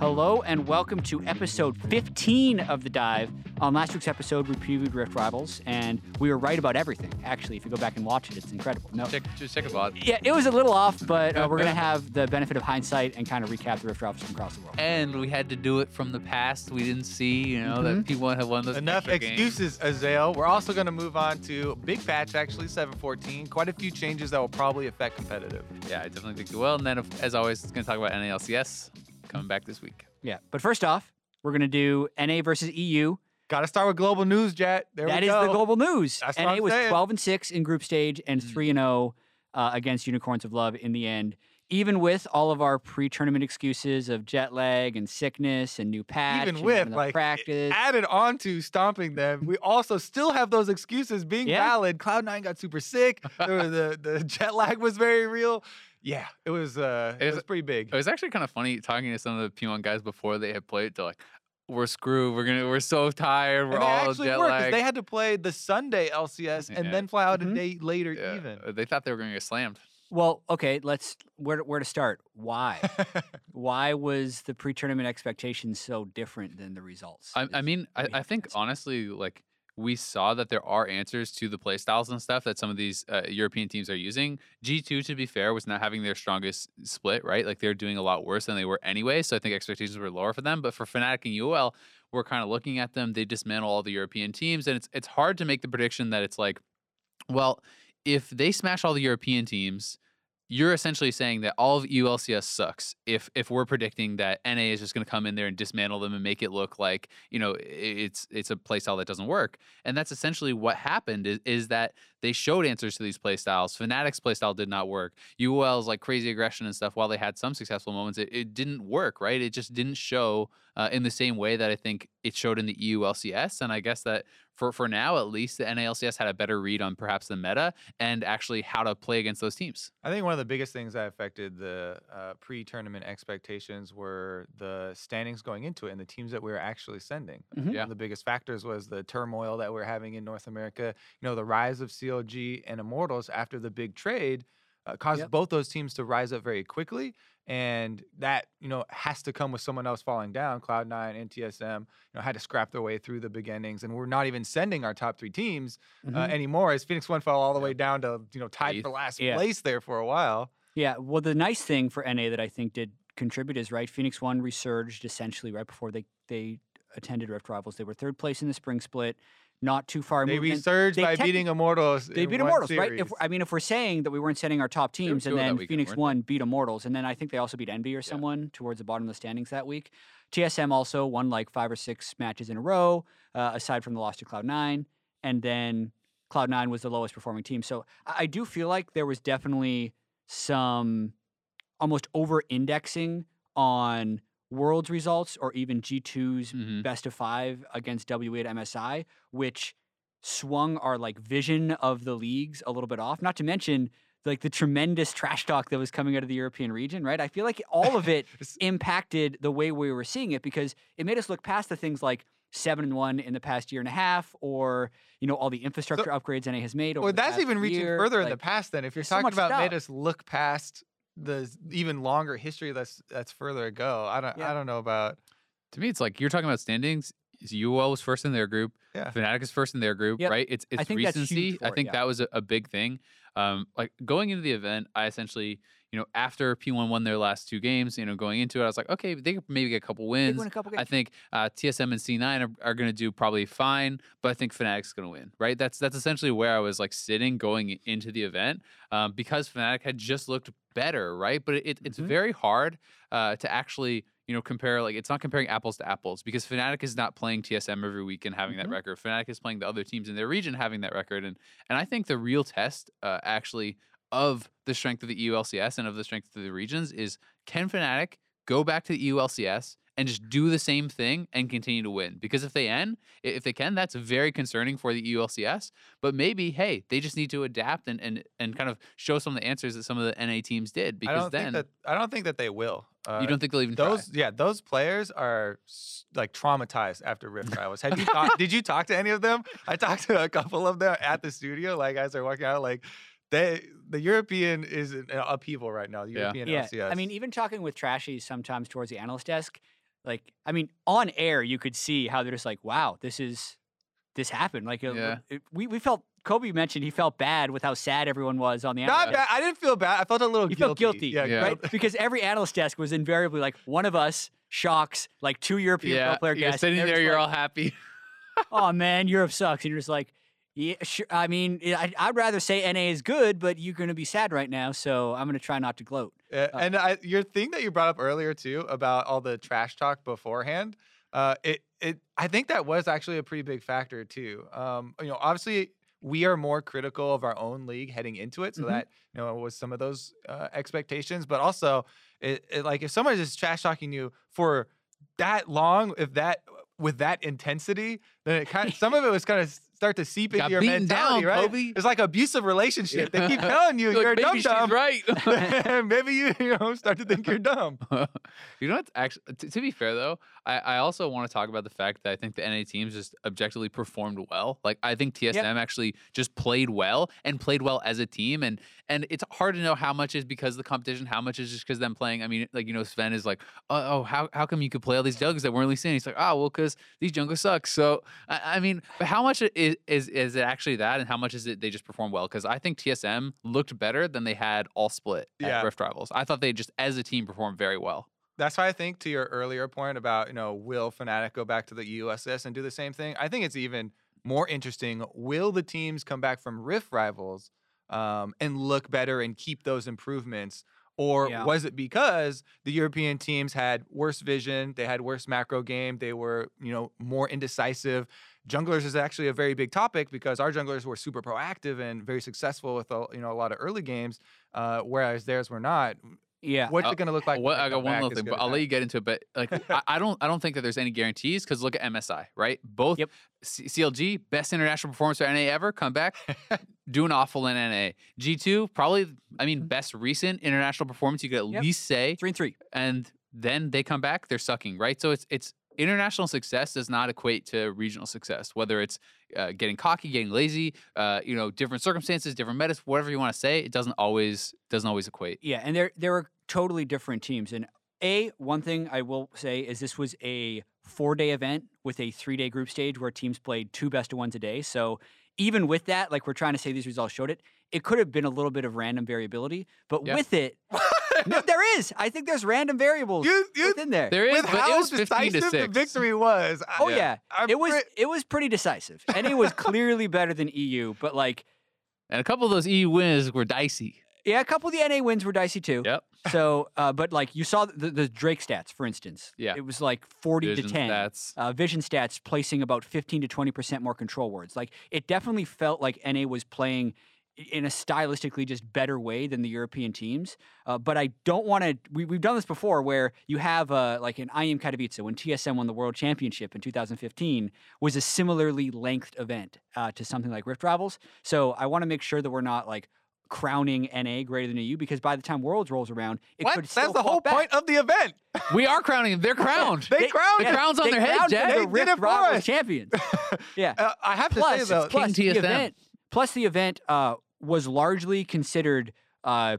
Hello and welcome to episode 15 of The Dive. On last week's episode, we previewed Rift Rivals, and we were right about everything. Actually, if you go back and watch it, it's incredible. No, Check, just check a bot. yeah, it was a little off, but uh, we're going to have the benefit of hindsight and kind of recap the Rift Rivals from across the world. And we had to do it from the past. We didn't see, you know, that P1 had won those Enough extra games. excuses, Azael. We're also going to move on to big patch, actually, 714. Quite a few changes that will probably affect competitive. Yeah, I definitely think you will. And then, if, as always, it's going to talk about NALCS coming back this week. Yeah, but first off, we're going to do NA versus EU. Got to start with global news, Jet. There That we is go. the global news. That's what NA I'm was saying. 12 and 6 in group stage and 3 and 0 uh, against Unicorns of Love in the end. Even with all of our pre-tournament excuses of jet lag and sickness and new patch, Even and with the like practice, added on to stomping them, we also still have those excuses being Yeah. valid. Cloud9 got super sick. There was the the jet lag was very real. Yeah, it was uh It it was- was pretty big. It was actually kind of funny talking to some of the P1 guys before they had played. They're like, we're screwed. We're gonna. We're so tired. We're they all jet worked 'cause lagged. they had to play the Sunday LCS and Yeah. then fly out Mhm. a day later Yeah, even. They thought they were going to get slammed. Well, okay, let's where to- where to start? Why? Why was the pre-tournament expectation so different than the results? I, I mean, I, I think honestly, like we saw that there are answers to the play styles and stuff that some of these uh, European teams are using. G2, to be fair, was not having their strongest split, right? Like they're doing a lot worse than they were anyway. So I think expectations were lower for them. But for Fnatic and UOL, we're kind of looking at them. They dismantle all the European teams, and it's it's hard to make the prediction that it's like, well, if they smash all the European teams. You're essentially saying that all of EULCS sucks. If if we're predicting that NA is just going to come in there and dismantle them and make it look like you know it's it's a playstyle that doesn't work, and that's essentially what happened. Is, is that they showed answers to these playstyles. Fnatic's playstyle did not work. UOL's like crazy aggression and stuff. While they had some successful moments, it, it didn't work. Right? It just didn't show uh, in the same way that I think it showed in the E EU LCS. And I guess that for for now at least, the NALCS had a better read on perhaps the meta and actually how to play against those teams. I think one of the biggest things that affected the uh, pre-tournament expectations were the standings going into it and the teams that we were actually sending. Mhm. One Yeah. of the biggest factors was the turmoil that we're having in North America. You know, the rise of And Immortals after the big trade uh, caused Yep. both those teams to rise up very quickly, and that you know has to come with someone else falling down. Cloud9 and TSM, you know, had to scrap their way through the beginnings, and we're not even sending our top three teams uh, Mhm. anymore. As Phoenix One fell all the way down to you know tied Eighth. for last Yeah. place there for a while. Yeah, well, the nice thing for NA that I think did contribute is right. Phoenix One resurged essentially right before they they attended Rift Rivals. They were third place in the spring split, not too far. They movement. resurged they by beating Immortals. They beat Immortals, right? If. I mean, if we're saying that we weren't setting our top teams, and then Phoenix? One beat Immortals, and then I think they also beat Envy or someone towards the bottom of the standings that week. TSM also won like five or six matches in a row, uh, aside from the loss to Cloud Nine, and then Cloud Nine was the lowest performing team. So I, I do feel like there was definitely some almost over indexing on Worlds results or even G2's Mhm. best of five against W8 MSI, which swung our like vision of the leagues a little bit off. Not to mention like the tremendous trash talk that was coming out of the European region, right? I feel like all of it impacted the way we were seeing it because it made us look past the things like seven and one in the past year and a half, or you know all the infrastructure upgrades NA has made. The that's even reaching year. further in the past. Then, if you're so talking much about made us look past the even longer history that's that's further ago. I don't Yeah. I don't know about. To me, it's like you're talking about standings. UOL was first in their group. Yeah. Fnatic is first in their group, Yep. right? It's it's think that's huge recency. for I it, think yeah. that was a, a big thing. Um, like going into the event, I essentially, you know, after P1 won their last two games, you know, going into it, I was like, okay, they could maybe get a couple wins. win a couple I think uh, TSM and C9 are, are going to do probably fine, but I think Fnatic's going to win, right? That's that's essentially where I was like sitting going into the event um, because Fnatic had just looked better, right? But it, it's Mhm. very hard uh, to actually you know compare like it's not comparing apples to apples because Fnatic is not playing TSM every week and having Mhm. that record. Fnatic is playing the other teams in their region having that record, and and I think the real test uh, actually of the strength of the EULCS and of the strength of the regions is can Fnatic go back to the EULCS and just do the same thing and continue to win? Because if they end, if they can, that's very concerning for the EULCS. But maybe, hey, they just need to adapt and and, and kind of show some of the answers that some of the NA teams did. I Because don't then think that I don't think that they will. Uh, you don't think they'll even those try. yeah those players are like traumatized after Rift Rivals. Have you talk, did you talk to any of them? I talked to a couple of them at the studio. Like as they're walking out, like they the European is in upheaval right now. The Yeah. European yeah, LCS. I mean, even talking with Trashy sometimes towards the analyst desk, like I mean, on air you could see how they're just like, wow, this is this happened. Like Yeah. it- we we felt Kobe mentioned he felt bad with how sad everyone was on the Not bad. I didn't feel bad. I felt a little. You guilty. felt guilty, Yeah, Yeah. right? because every analyst desk was invariably like one of us shocks like two European yeah, player you're sitting there, you're like, all happy. oh man, Europe sucks, and you're just like. Yeah, sure. I mean, I, I'd rather say NA is good, but you're going to be sad right now, so I'm going to try not to gloat. Uh, and I, your thing that you brought up earlier too about all the trash talk beforehand, uh, it it I think that was actually a pretty big factor too. Um, you know, obviously we are more critical of our own league heading into it, so Mhm. that you know was some of those uh, expectations, but also it, it, like if someone is trash talking you for that long, if that with that intensity, then it kind of, some of it was kind of start to seep into your mentality, down, right? Kobe. It's like abusive relationship. They keep telling you You're you're, like, a dumb dumb. right. maybe you you know start to think you're dumb. you know what's actually t- to be fair though, I, I also want to talk about the fact that I think the NA teams just objectively performed well. Like I think TSM actually just played well and played well as a team and and it's hard to know how much is because of the competition, how much is just because them playing. I mean, like you know, Sven is like, oh, oh how how come you could play all these jungles that weren't really seeing? He's like, oh well, because these jungles suck. So I, I mean, but how much i- is, is is it actually that, and how much is it they just perform well? Because I think TSM looked better than they had all split at Yeah. Rift Rivals. I thought they just as a team performed very well. That's why I think to your earlier point about you know will Fnatic go back to the EULCS and do the same thing. I think it's even more interesting. Will the teams come back from Rift Rivals um, and look better and keep those improvements? Or Yeah. was it because the European teams had worse vision, they had worse macro game, they were, you know, more indecisive. Junglers is actually a very big topic because our junglers were super proactive and very successful with a, you know a lot of early games, uh, whereas theirs were not. Yeah. What's Uh, it going to look like? What, I got one little thing, but I'll let you get into it. But like, I, I don't, I don't think that there's any guarantees because look at MSI, right? Both Yep. C- CLG, best international performance for NA ever, come back, doing awful in NA. G2, probably, I mean, best recent international performance you could at Mm-hmm. Yep. least say, three and three. and then they come back, they're sucking, right? So it's it's international success does not equate to regional success, whether it's uh, getting cocky, getting lazy, uh, you know, different circumstances, different metas, whatever you want to say. It doesn't always doesn't always equate. Yeah, and there there were totally different teams. And a one thing I will say is this was a four day event with a three day group stage where teams played two best of ones a day. So even with that, like we're trying to say these results showed it, it could have been a little bit of random variability. But Yeah. with it, no, there is. I think there's random variables You- you- within there. There is, With but it how was 15 to decisive the victory was. I- oh yeah. yeah, I'm it was pre- it was pretty decisive, and it was clearly better than EU. But like, And a couple of those EU wins were dicey. yeah, a couple of the NA wins were dicey too. Yep. So, uh, but like you saw the, the Drake stats, for instance. Yeah. It was like 40 Vision to 10. stats. Uh, vision stats placing about 15 to 20% more control words. Like it definitely felt like NA was playing i- in a stylistically just better way than the European teams. Uh, but I don't want to. We, we've done this before where you have uh, like an IEM Katowice when TSM won the World Championship in 2015 was a similarly lengthed event uh, to something like Rift Rivals. So I want to make sure that we're not like crowning NA greater than EU because by the time Worlds rolls around, it what? could That's the whole back. point of the event. We are crowning them. They're crowned. They, They- crowned the it. crown's on They their head, crowned them Jack. the They did Rift it for Rivals us. champions. Yeah. Uh, I have to plus, say though, plus the TSM. Event, plus the event uh, was largely considered uh,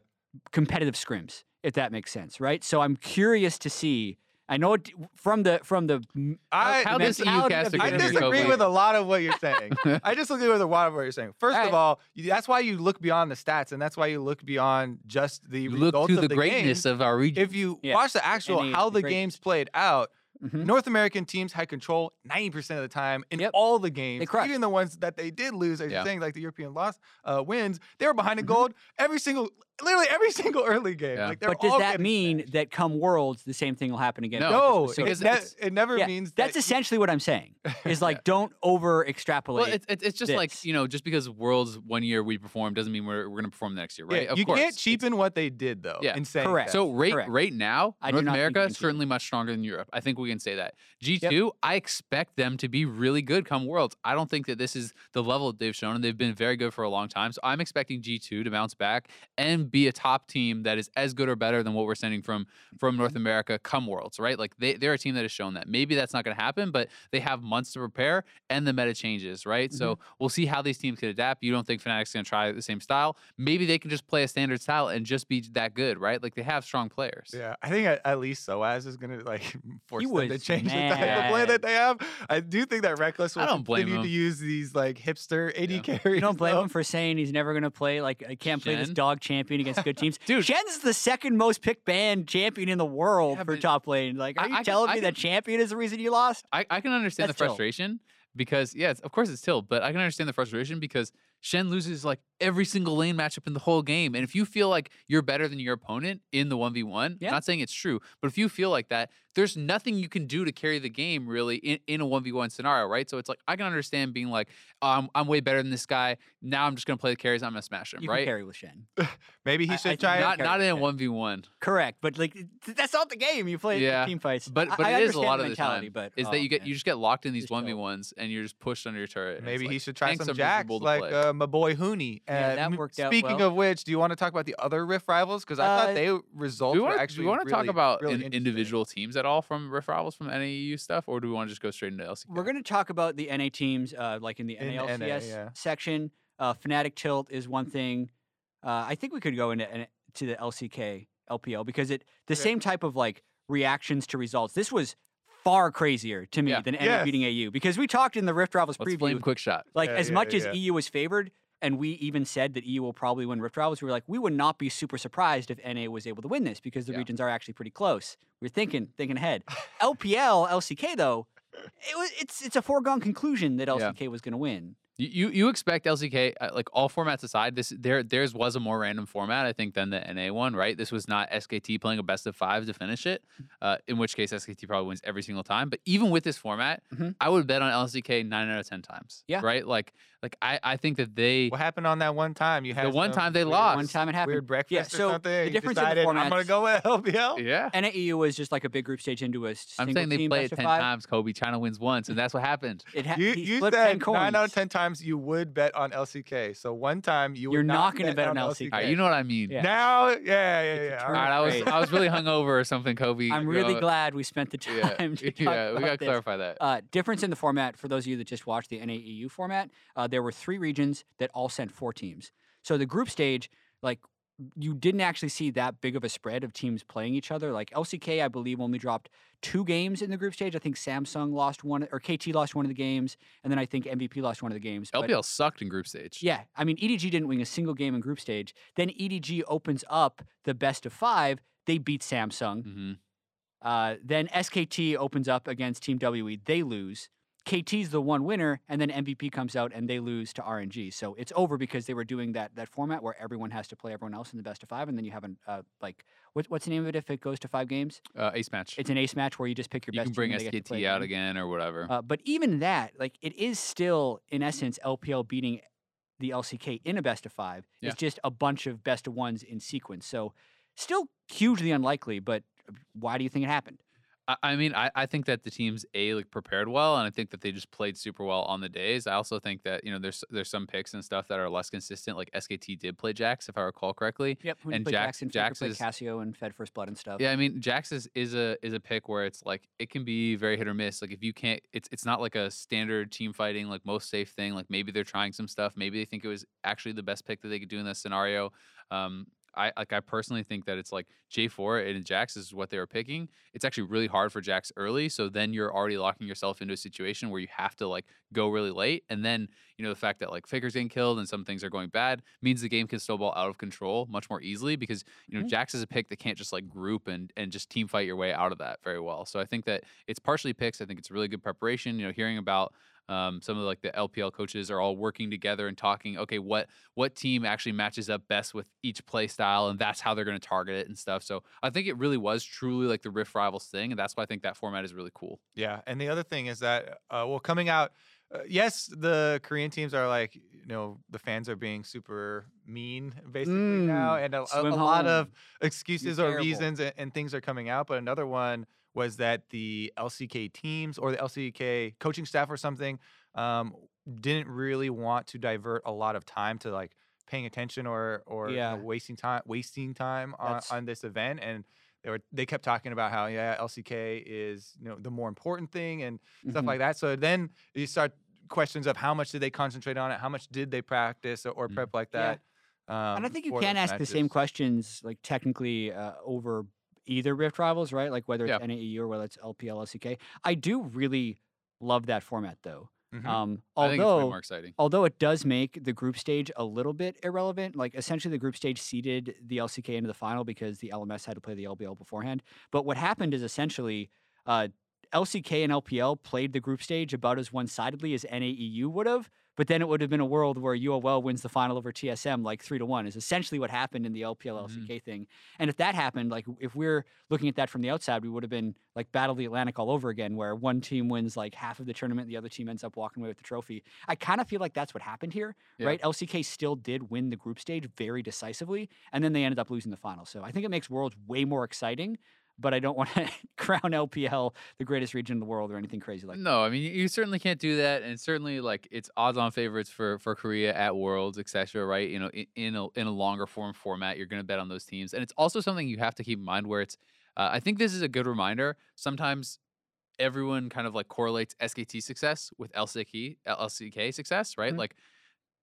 competitive scrims, if that makes sense, right? So I'm curious to see. I know it, from the from the m- I, How does EU mentality cast of the are I gonna be game. disagree with a lot of what you're saying. I disagree with a lot of what you're saying. First All of all, that's why you look beyond the stats, and that's why you look beyond just the You look results to of the the greatness game. of our region. If you Yeah. watch the actual NA how the greatness. games played out, Mhm. North American teams had control 90% of the time in Yep. all the games. Even the ones that they did lose, as Yeah. you're saying, like the European loss uh, wins, they were behind in Mhm. gold every single, literally every single early game. Yeah. Like they're But does all that mean smashed. that come Worlds the same thing will happen again? No. No, because it, ne- it never Yeah, means That's that essentially what I'm saying. Is like don't over extrapolate. well, it's, it's, it's just like, you know, just because Worlds one year we perform doesn't mean we're, we're going to perform the next year, right? Yeah, of you course. can't It's- cheapen what they did though. Yeah. in saying Correct. that. So right Correct. right now, I North not think you America is certainly much stronger than Europe. I think we can say that. G2, I expect them to be really good come Worlds. I don't think that this is the level that they've shown, and they've been very good for a long time. So I'm expecting G2 to bounce back and be a top team that is as good or better than what we're sending from from North mm-hmm. America come Worlds, right? Like they, they're a team that has shown that. Maybe that's not going to happen, but they have months to prepare and the meta changes, right? So mm-hmm. we'll see how these teams can adapt. You don't think Fnatic's going to try the same style? Maybe they can just play a standard style and just be that good, right? Like they have strong players. Yeah, I think at, at least Soaz is gonna like force them them to was change the type of play that they have. I do think that Rekkles will I don't blame continue to use these like hipster AD Yeah. carries. You don't blame though. him for saying he's never going to play. Like, I can't play this dog champion against good teams. Dude. Shen's the second most picked banned champion in the world Yeah, for top lane. Like, are I- you I telling I me can- that champion is the reason you lost? I, I can understand That's the frustration because yeah, it's, of course it's Till, but I can understand the frustration because Shen loses like every single lane matchup in the whole game. And if you feel like you're better than your opponent in the 1v1, Yeah. not saying it's true, but if you feel like that, there's nothing you can do to carry the game really in, in a 1v1 scenario, right? So it's like I can understand being like, um, I'm way better than this guy. Now I'm just gonna play the carries, I'm gonna smash him, You right? can carry with Shen. Maybe he I should think try. Not not in a 1v1. Correct, but like that's not the game. You play Yeah, team fights. But I- but I it is a lot the of the time But is oh, that you get man. you just get locked in these Just 1v1s and you're just pushed under your turret. and it's Maybe he like, should try tanks some jacks, like play. Uh, my boy Huni. Yeah, Uh, that worked out Speaking well. of which, do you want to talk about the other Rift rivals? Because I Uh, thought they results do we were want to actually we want to really, talk about really in- individual teams at all from Rift Rivals from NAEU stuff, or do we want to just go straight into LCK? We're going to talk about the NA teams, uh, like in the In NA, NALCS yeah. section. Uh, Fnatic Tilt is one thing. Uh, I think we could go into to the LCK LPL because it the Okay. same type of like reactions to results. This was far crazier to me Yeah. than NA Yes. beating AU because we talked in the Rift Rivals Let's preview. flame quick shot. Like Yeah, as yeah, much as. EU was favored, and we even said that EU will probably win Rift Rivals, we were like, we would not be super surprised if NA was able to win this because the Yeah. regions are actually pretty close. We are thinking, thinking ahead. LPL, LCK though, it was it's it's a foregone conclusion that LCK was going to win. You, you expect LCK uh, like all formats aside, this there theirs was a more random format I think than the NA one, right? This was not SKT playing a best of five to finish it, uh, in which case SKT probably wins every single time. But even with this format, Mhm. I would bet on LCK nine out of ten times. Yeah. right. Like like I I think that they What happened on that one time? You had the one time they weird- lost One time it happened. Weird breakfast Yeah, or something. the you difference in the decided, I'm gonna go with LPL. yeah. NA EU was just like a big group stage into a I'm saying they team play it of ten five. times. Kobe China wins once, and that's what happened. It ha- You, you said 10 nine out of ten times you would bet on LCK. So one time you would You're not, not gonna bet on All right, you know what I mean. Yeah. Now, yeah, yeah, It's a yeah. All right. right, I was Great. I was really hungover or something, Kobe. I'm really glad we spent the time Yeah, to talk yeah, we gotta clarify that. Uh, difference in the format for those of you that just watched the NAEU format, uh, there were three regions that all sent four teams. So the group stage, like you didn't actually see that big of a spread of teams playing each other. Like LCK, I believe, only dropped two games in the group stage. I think Samsung lost one, or KT lost one of the games, and then I think MVP lost one of the games. But- LPL sucked in group stage. yeah, I mean EDG didn't win a single game in group stage. Then EDG opens up the best of five. They beat Samsung. hmm Uh, then SKT opens up against Team WE. They lose. KT's the one winner, and then MVP comes out and they lose to RNG. So it's over because they were doing that that format where everyone has to play everyone else in the best of five, and then you have an uh, like what, what's the name of it if it goes to five games? Uh, ace match. It's an ace match where you just pick your you best. can bring team and they get to SKT out again or whatever. Uh, but even that, like, it is still in essence LPL beating the LCK in a best of five. Yeah. It's just a bunch of best of ones in sequence. So still hugely unlikely. But why do you think it happened? I, I mean, I, I think that the teams a like prepared well, and I think that they just played super well on the days. I also think that you know there's there's some picks and stuff that are less consistent. Like SKT did play Jax, if I recall correctly. Yep. And Jax- Jackson, Jax played Casio and Fed First Blood and stuff. Yeah, I mean, Jax is, is a is a pick where it's like it can be very hit or miss. Like if you can't, it's it's not like a standard team fighting like most safe thing. Like maybe they're trying some stuff. Maybe they think it was actually the best pick that they could do in this scenario. Um, I like I personally think that it's like J4 and Jax is what they were picking. It's actually really hard for Jax early, so then you're already locking yourself into a situation where you have to like go really late, and then you know the fact that like Faker's getting killed and some things are going bad means the game can snowball out of control much more easily because you know Mhm. Jax is a pick that can't just like group and and just team fight your way out of that very well. So I think that it's partially picks. I think it's really good preparation. You know, hearing about um, some of like the LPL coaches are all working together and talking. Okay, what what team actually matches up best with each play style, and that's how they're going to target it and stuff. So I think it really was truly like the Rift Rivals thing, and that's why I think that format is really cool. Yeah, and the other thing is that, uh, well, coming out, uh, yes, the Korean teams are like, you know, the fans are being super mean basically now, Mm, and a, a, a lot of excuses or reasons and, and things are coming out. But another one was that the LCK teams or the LCK coaching staff or something um, didn't really want to divert a lot of time to like paying attention or or you know, wasting time wasting time on, on this event and they were they kept talking about how yeah LCK is you know the more important thing and stuff Mhm. like that. So then you start questions of how much did they concentrate on it, how much did they practice or, or Mm. prep like Yeah. that. Um, and I think you can ask the same questions, like technically, uh, over either Rift Rivals, right? Like whether it's Yeah. NAEU or whether it's LPL, LCK. I do really love that format though. Mhm. Um, I think it's although although it does make the group stage a little bit irrelevant. Like essentially, the group stage seeded the LCK into the final because the LMS had to play the LPL beforehand. But what happened is essentially. Uh, LCK and LPL played the group stage about as one sidedly as NAEU would have, but then it would have been a world where UOL wins the final over TSM like three to one, is essentially what happened in the LPL. LCK mm-hmm. thing. And if that happened, like if we're looking at that from the outside, we would have been like Battle the Atlantic all over again, where one team wins like half of the tournament, the other team ends up walking away with the trophy. I kind of feel like that's what happened here, Yeah. right? LCK still did win the group stage very decisively, and then they ended up losing the final. So I think it makes Worlds way more exciting. But I don't want to crown LPL the greatest region in the world or anything crazy like that. no, I mean you- certainly can't do that, and certainly like it's odds-on favorites for for Korea at Worlds, etc. Right? You know, in, in a in a longer form format, you're going to bet on those teams, and it's also something you have to keep in mind. Where it's, uh, I think this is a good reminder. Sometimes everyone kind of like correlates SKT success with LCK LCK success, right? Mhm. Like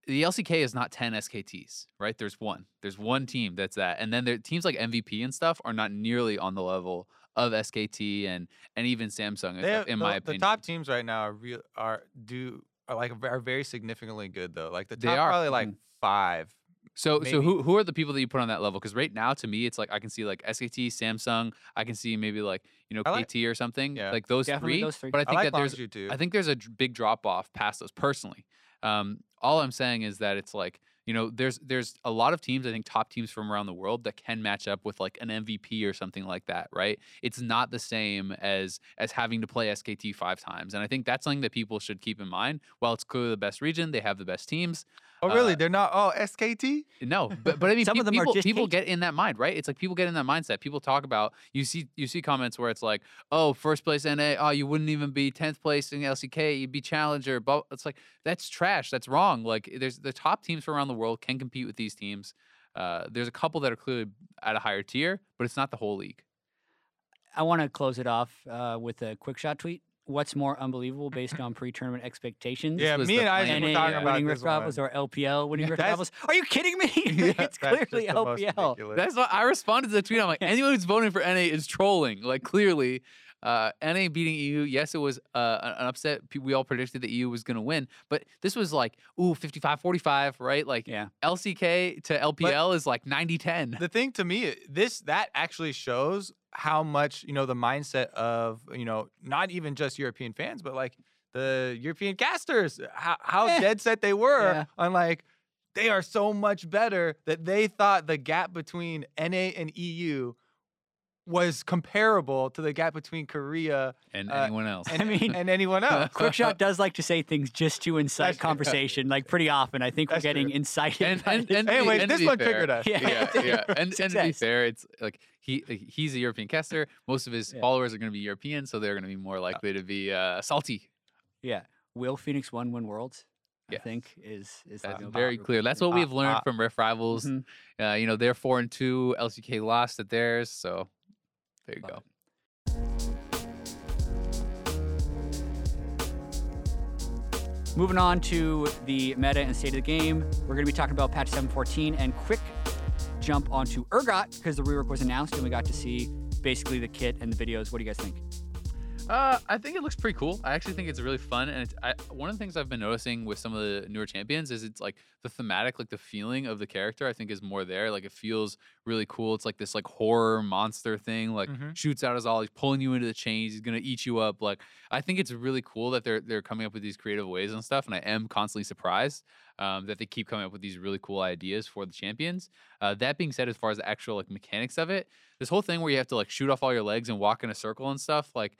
the LCK is not 10 SKTs, right? There's one. There's one team that's that. And then there teams like MVP and stuff are not nearly on the level of SKT and and even Samsung and have- in the, my the opinion. top teams right now are real are do are like are very significantly good though. Like the They top are. probably like Mhm. five. So so who who are the people that you put on that level? Because right now to me it's like I can see like SKT, Samsung, I can see maybe like you know like- KT or something. Yeah. like those Definitely three. those three. But I I, think like that there's too. I think there's a big drop off past those personally. Um, all I'm saying is that it's like you know there's there's a lot of teams I think top teams from around the world that can match up with like an MVP or something like that, right? It's not the same as as having to play SKT five times, and I think that's something that people should keep in mind. While it's clearly the best region, they have the best teams. Oh really? uh, They're not. Oh SKT. No, but but I mean, Some peop- of them are people just people get in that mind, right? It's like people get in that mindset. People talk about you see you see comments where it's like, oh, first place NA, oh, you wouldn't even be tenth place in LCK, you'd be challenger. But it's like that's trash. That's wrong. Like there's the top teams from around the world can compete with these teams. Uh, there's a couple that are clearly at a higher tier, but it's not the whole league. I want to close it off uh, with a Quickshot tweet. What's more unbelievable based on pre-tournament expectations? Yeah, was me and plan. Isaac were NA talking yeah. about winning this Rift Rivals one. or LPL winning Yeah, Rift Rivals? Are you kidding me? Yeah, it's clearly just the most LPL. That's why I responded to the tweet. I'm like, anyone who's voting for NA is trolling. Like clearly, uh, NA beating EU. Yes, it was uh, an upset. We all predicted that EU was going to win, but this was like, ooh, 55-45, right? Like Yeah. LCK to LPL is like 90-10. the thing to me this that actually shows how much you know the mindset of you know not even just european fans but like the european casters how, how Eh, dead set they were yeah. on like they are so much better that they thought the gap between na and eu was comparable to the gap between korea and uh, anyone else. and, I mean, and anyone else Quickshot does like to say things just to incite That's true. conversation, like pretty often. I think we're That's true. getting incited. And- by and- this and to be- anyways and to this one fair- triggered us Yeah. yeah, yeah. And, and to be fair, it's like he like, he's a European caster. Most of his Yeah. followers are going to be European, so they're going to be more likely to be uh, salty. yeah. Will Phoenix One win Worlds? I think is is That's the very clear. That's prediction. what we've learned uh, from Rift Rivals. Mhm. Uh, you know, they're four and two. LCK lost at theirs, so there you Love go. Moving on to the meta and state of the game, we're going to be talking about patch 714 and quick jump onto Urgot because the rework was announced and we got to see basically the kit and the videos. What do you guys think? Uh, I think it looks pretty cool. I actually think it's really fun, and it's I, one of the things I've been noticing with some of the newer champions is it's like the thematic, like the feeling of the character. I think is more there. Like it feels really cool. It's like this like horror monster thing. Like Mhm. shoots out his all. He's pulling you into the chains. He's gonna eat you up. Like I think it's really cool that they're they're coming up with these creative ways and stuff. And I am constantly surprised um, that they keep coming up with these really cool ideas for the champions. Uh, that being said, as far as the actual like mechanics of it, this whole thing where you have to like shoot off all your legs and walk in a circle and stuff, like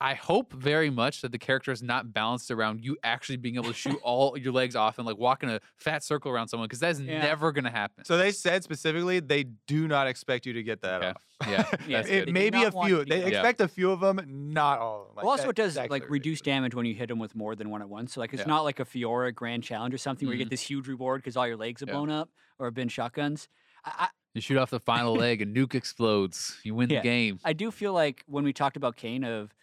I hope very much that the character is not balanced around you actually being able to shoot all your legs off and like walk in a fat circle around someone because that's Yeah. never gonna happen. so they said specifically they do not expect you to get that Okay. off Yeah, Yeah, it may be a few. They do that. expect a few of them, not all of them. Like, well, also that- it does that's like reduce ridiculous. damage when you hit them with more than one at once. So like it's Yeah. not like a Fiora Grand Challenge or something where you get mm-hmm. this huge reward because all your legs have Yeah. blown up or have been shotguns. I, You shoot off the final leg and nuke explodes. You win Yeah. the game. I do feel like when we talked about Kayn of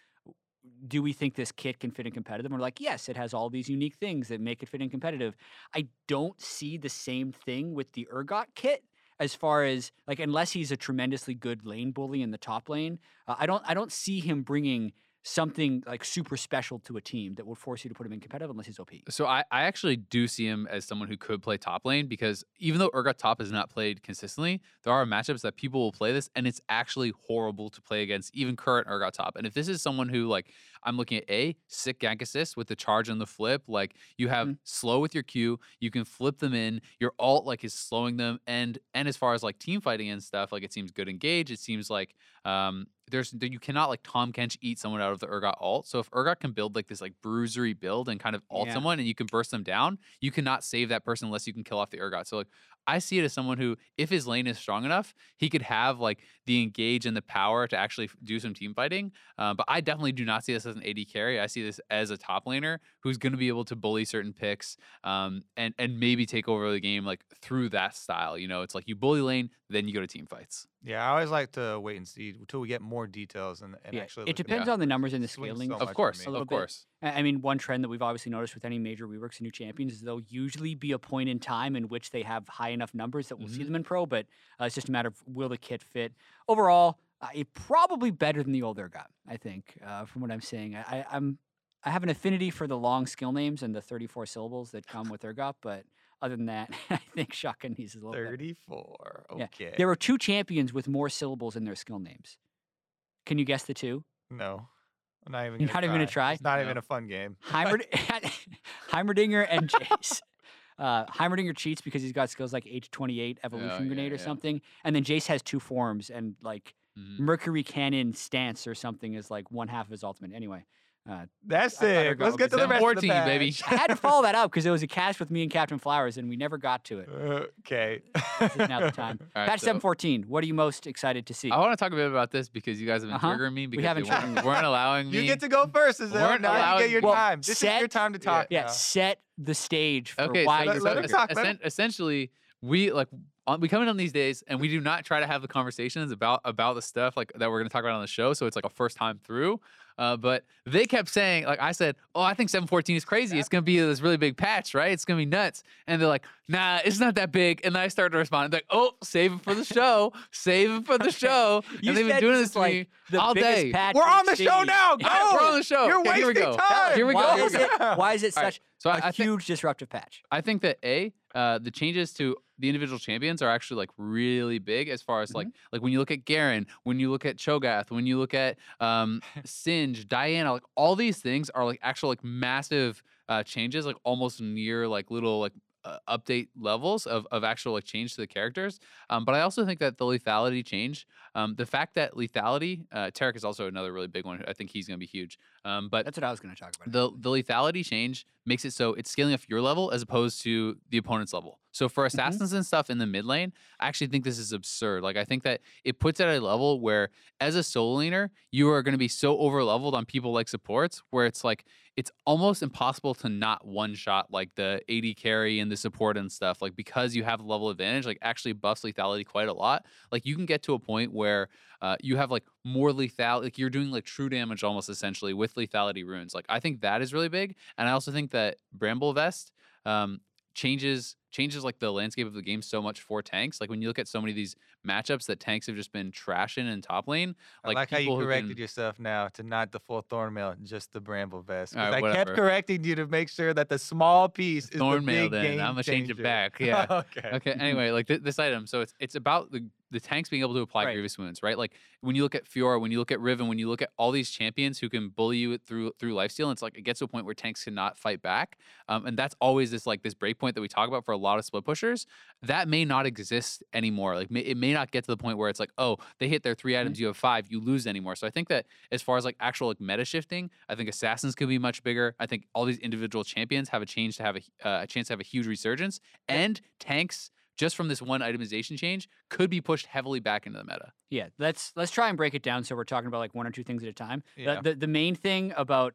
do we think this kit can fit in competitive? We're like, yes, it has all these unique things that make it fit in competitive. I don't see the same thing with the Urgot kit as far as like unless he's a tremendously good lane bully in the top lane, uh, I don't I don't see him bringing something like super special to a team that would force you to put him in competitive unless he's OP. So I, I actually do see him as someone who could play top lane because even though Urgot top is not played consistently, there are matchups that people will play this and it's actually horrible to play against even current Urgot top. And if this is someone who like I'm looking at a sick gank assist with the charge and the flip, like you have Mhm. slow with your Q, you can flip them in, your alt like is slowing them, and and as far as like team fighting and stuff, like it seems good engage. It seems like um there's you cannot like Tahm Kench eat someone out of the Urgot alt. So if Urgot can build like this like bruisery build and kind of alt Yeah. someone and you can burst them down, you cannot save that person unless you can kill off the Urgot. So like I see it as someone who, if his lane is strong enough, he could have like the engage and the power to actually do some team fighting. Uh, but I definitely do not see this as an AD carry. I see this as a top laner who's going to be able to bully certain picks um, and and maybe take over the game like through that style. You know, it's like you bully lane, then you go to team fights. Yeah, I always like to wait and see until we get more details and, and yeah, actually. it look at depends on the numbers and the scaling. so of- much Of course, me. A little of bit. course. I I mean, one trend that we've obviously noticed with any major reworks and new champions is there'll usually be a point in time in which they have high enough numbers that we'll see Mhm. them in pro, but uh, it's just a matter of will the kit fit. Overall, uh, it probably better than the older guy, I think, uh, from what I'm seeing. I, I'm I have an affinity for the long skill names and the 34 syllables that come with Urgot, but other than that, I think Shotgun needs a little bit. 34. Yeah, Okay. There were two champions with more syllables in their skill names. Can you guess the two? No. I'm not even You're not even gonna try? It's not No. even a fun game. Heimer- Heimerdinger and Jace. Uh, Heimerdinger cheats because he's got skills like H28 Evolution yeah, Grenade or yeah. something, and then Jace has two forms and like Mhm. Mercury Cannon Stance or something is like one half of his ultimate. Anyway, uh, That's I thought sick. Let's get to the something. rest of the 14, baby. I had to follow that up because it was a cast with me and Captain Flowers, and we never got to it. Okay. This is now the time. All right, Patch so- 714. What are you most excited to see? I want to talk a bit about this because you guys have been Uh-huh. triggering me because we haven't they weren't, weren't allowing me. You get to go first, is there? Weren't Now you get your Well, time. This is your time to talk. yeah, now. set the stage for okay, why so, you're let- so let him better. talk, let essen- essentially, we like on, we come in on these days and we do not try to have the conversations about about the stuff like that we're going to talk about on the show. So it's like a first time through. Uh, but they kept saying, like I said, oh, I think 714 is crazy. It's going to be this really big patch, right? It's going to be nuts. And they're like, nah, it's not that big. And then I started to respond, like, oh, save it for the show. save it for the show. You and they've been doing this this to like me the all biggest day. patch We're on the show now. Go. Yeah, we're on the show. You're Okay, here we go. time. Here we go, Why here is we go. it? Why is it All right, such So a I, I think huge disruptive patch? I think that a uh, the changes to the individual champions are actually like really big as far as like like when you look at Garen, when you look at Cho'Gath, when you look at um, Singed, Diana, like all these things are like actual like massive uh, changes, like almost near like little like uh, update levels of, of actual like change to the characters. Um, but I also think that the lethality change, um, the fact that lethality, uh, Taric is also another really big one. I think he's going to be huge. Um, but That's what I was going to talk about. the the lethality change makes it so it's scaling off your level as opposed to the opponent's level. So for assassins and stuff in the mid lane, I actually think this is absurd. Like I think that it puts it at a level where as a solo laner, you are going to be so over leveled on people like supports where it's like it's almost impossible to not one shot like the AD carry and the support and stuff. Like because you have a level advantage, like actually buffs lethality quite a lot. Like you can get to a point where uh, you have like more lethal, like you're doing like true damage almost essentially with lethality runes. Like I think that is really big, and I also think that Bramble Vest um, changes changes like the landscape of the game so much for tanks. Like when you look at so many of these matchups that tanks have just been trashing in top lane. I Like, like how you corrected can- yourself now to not the full thornmail, just the bramble vest. right, I whatever. kept correcting you to make sure that the small piece is the Thornmail big then. I'm gonna change it back. Yeah. okay. Okay. Anyway, like th- this item, so it's it's about the the tanks being able to apply Right. grievous wounds, right? Like when you look at Fiora, when you look at Riven, when you look at all these champions who can bully you through through lifesteal, it's like it gets to a point where tanks cannot fight back, um, and that's always this like this break point that we talk about for a lot of split pushers. That may not exist anymore. Like may, it may not get to the point where it's like, oh, they hit their three items, you have five, you lose anymore. So I think that as far as like actual like meta shifting, I think assassins could be much bigger. I think all these individual champions have a change to have a, uh, a chance to have a huge resurgence, and tanks just from this one itemization change could be pushed heavily back into the meta. Yeah, let's let's try and break it down so we're talking about like one or two things at a time. The- Yeah. The, the main thing about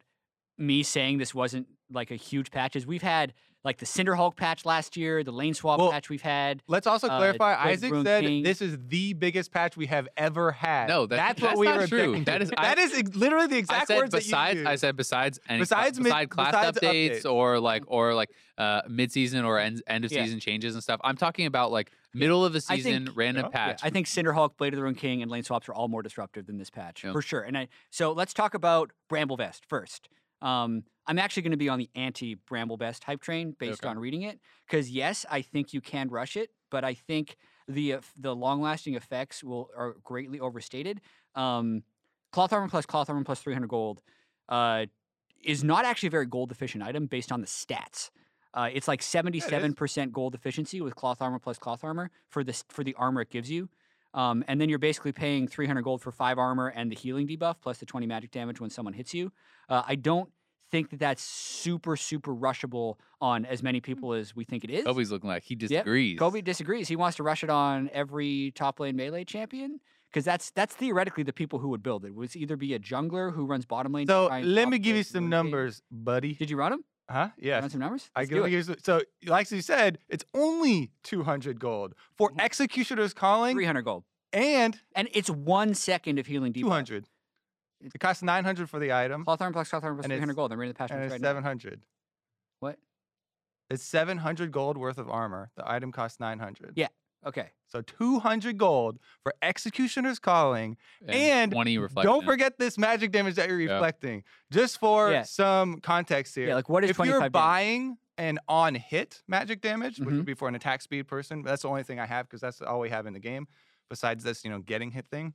me saying this wasn't like a huge patch is we've had like the Cinderhulk patch last year, the lane swap Well, patch we've had. Let's also Uh, clarify. Blade Isaac Ruin said King. this is the biggest patch we have ever had. No, that- that's what we not were true. objecting That to. is- I- that is literally the I exact said words besides. that you I said besides any Besides besides, mid- class besides updates, updates. or like or like uh mid-season or end, end of Yeah. season changes and stuff. I'm talking about like middle of the season think- random Yeah. Yeah, patch. I think Cinderhulk, Blade of the Ruin King, and lane swaps are all more disruptive than this patch Yeah. for sure. And I so let's talk about Bramble Vest first. Um, I'm actually going to be on the anti Bramblevest hype train based Okay. on reading it because yes, I think you can rush it, but I think the eff- the long lasting effects will are greatly overstated. Um, cloth armor plus cloth armor plus 300 gold uh, is not actually a very gold efficient item based on the stats. Uh, it's like 77% gold efficiency with cloth armor plus cloth armor for this for the armor it gives you. Um, and then you're basically paying 300 gold for five armor and the healing debuff plus the 20 magic damage when someone hits you. Uh, I don't think that that's super super rushable on as many people as we think it is. Kobe's looking like he Yep, disagrees. Kobe disagrees. He wants to rush it on every top lane melee champion because that's that's theoretically the people who would build it. Would either be a jungler who runs bottom lane. So let me give you some Ruin King. numbers, buddy. Did you run them? Huh? Yeah. Run some numbers. I Let's give do it. you so like you said, it's only 200 gold for Mhm. Executioner's Calling 300 gold, and and it's one second of healing debuff. 200. It costs 900 for the item Cloth armor plus cloth armor plus And 300 it's- gold. I'm reading the patch and it's right now. 700. What? It's 700 gold worth of armor. The item costs 900. Yeah. Okay. So 200 gold for Executioner's Calling. and 20 reflection. Don't forget this magic damage that you're Yeah. reflecting. Just for Yeah. some context here. Yeah. Like what is if you're damage? buying an on hit magic damage, which Mhm. would be for an attack speed person, that's the only thing I have because that's all we have in the game. Besides this, you know, getting hit thing,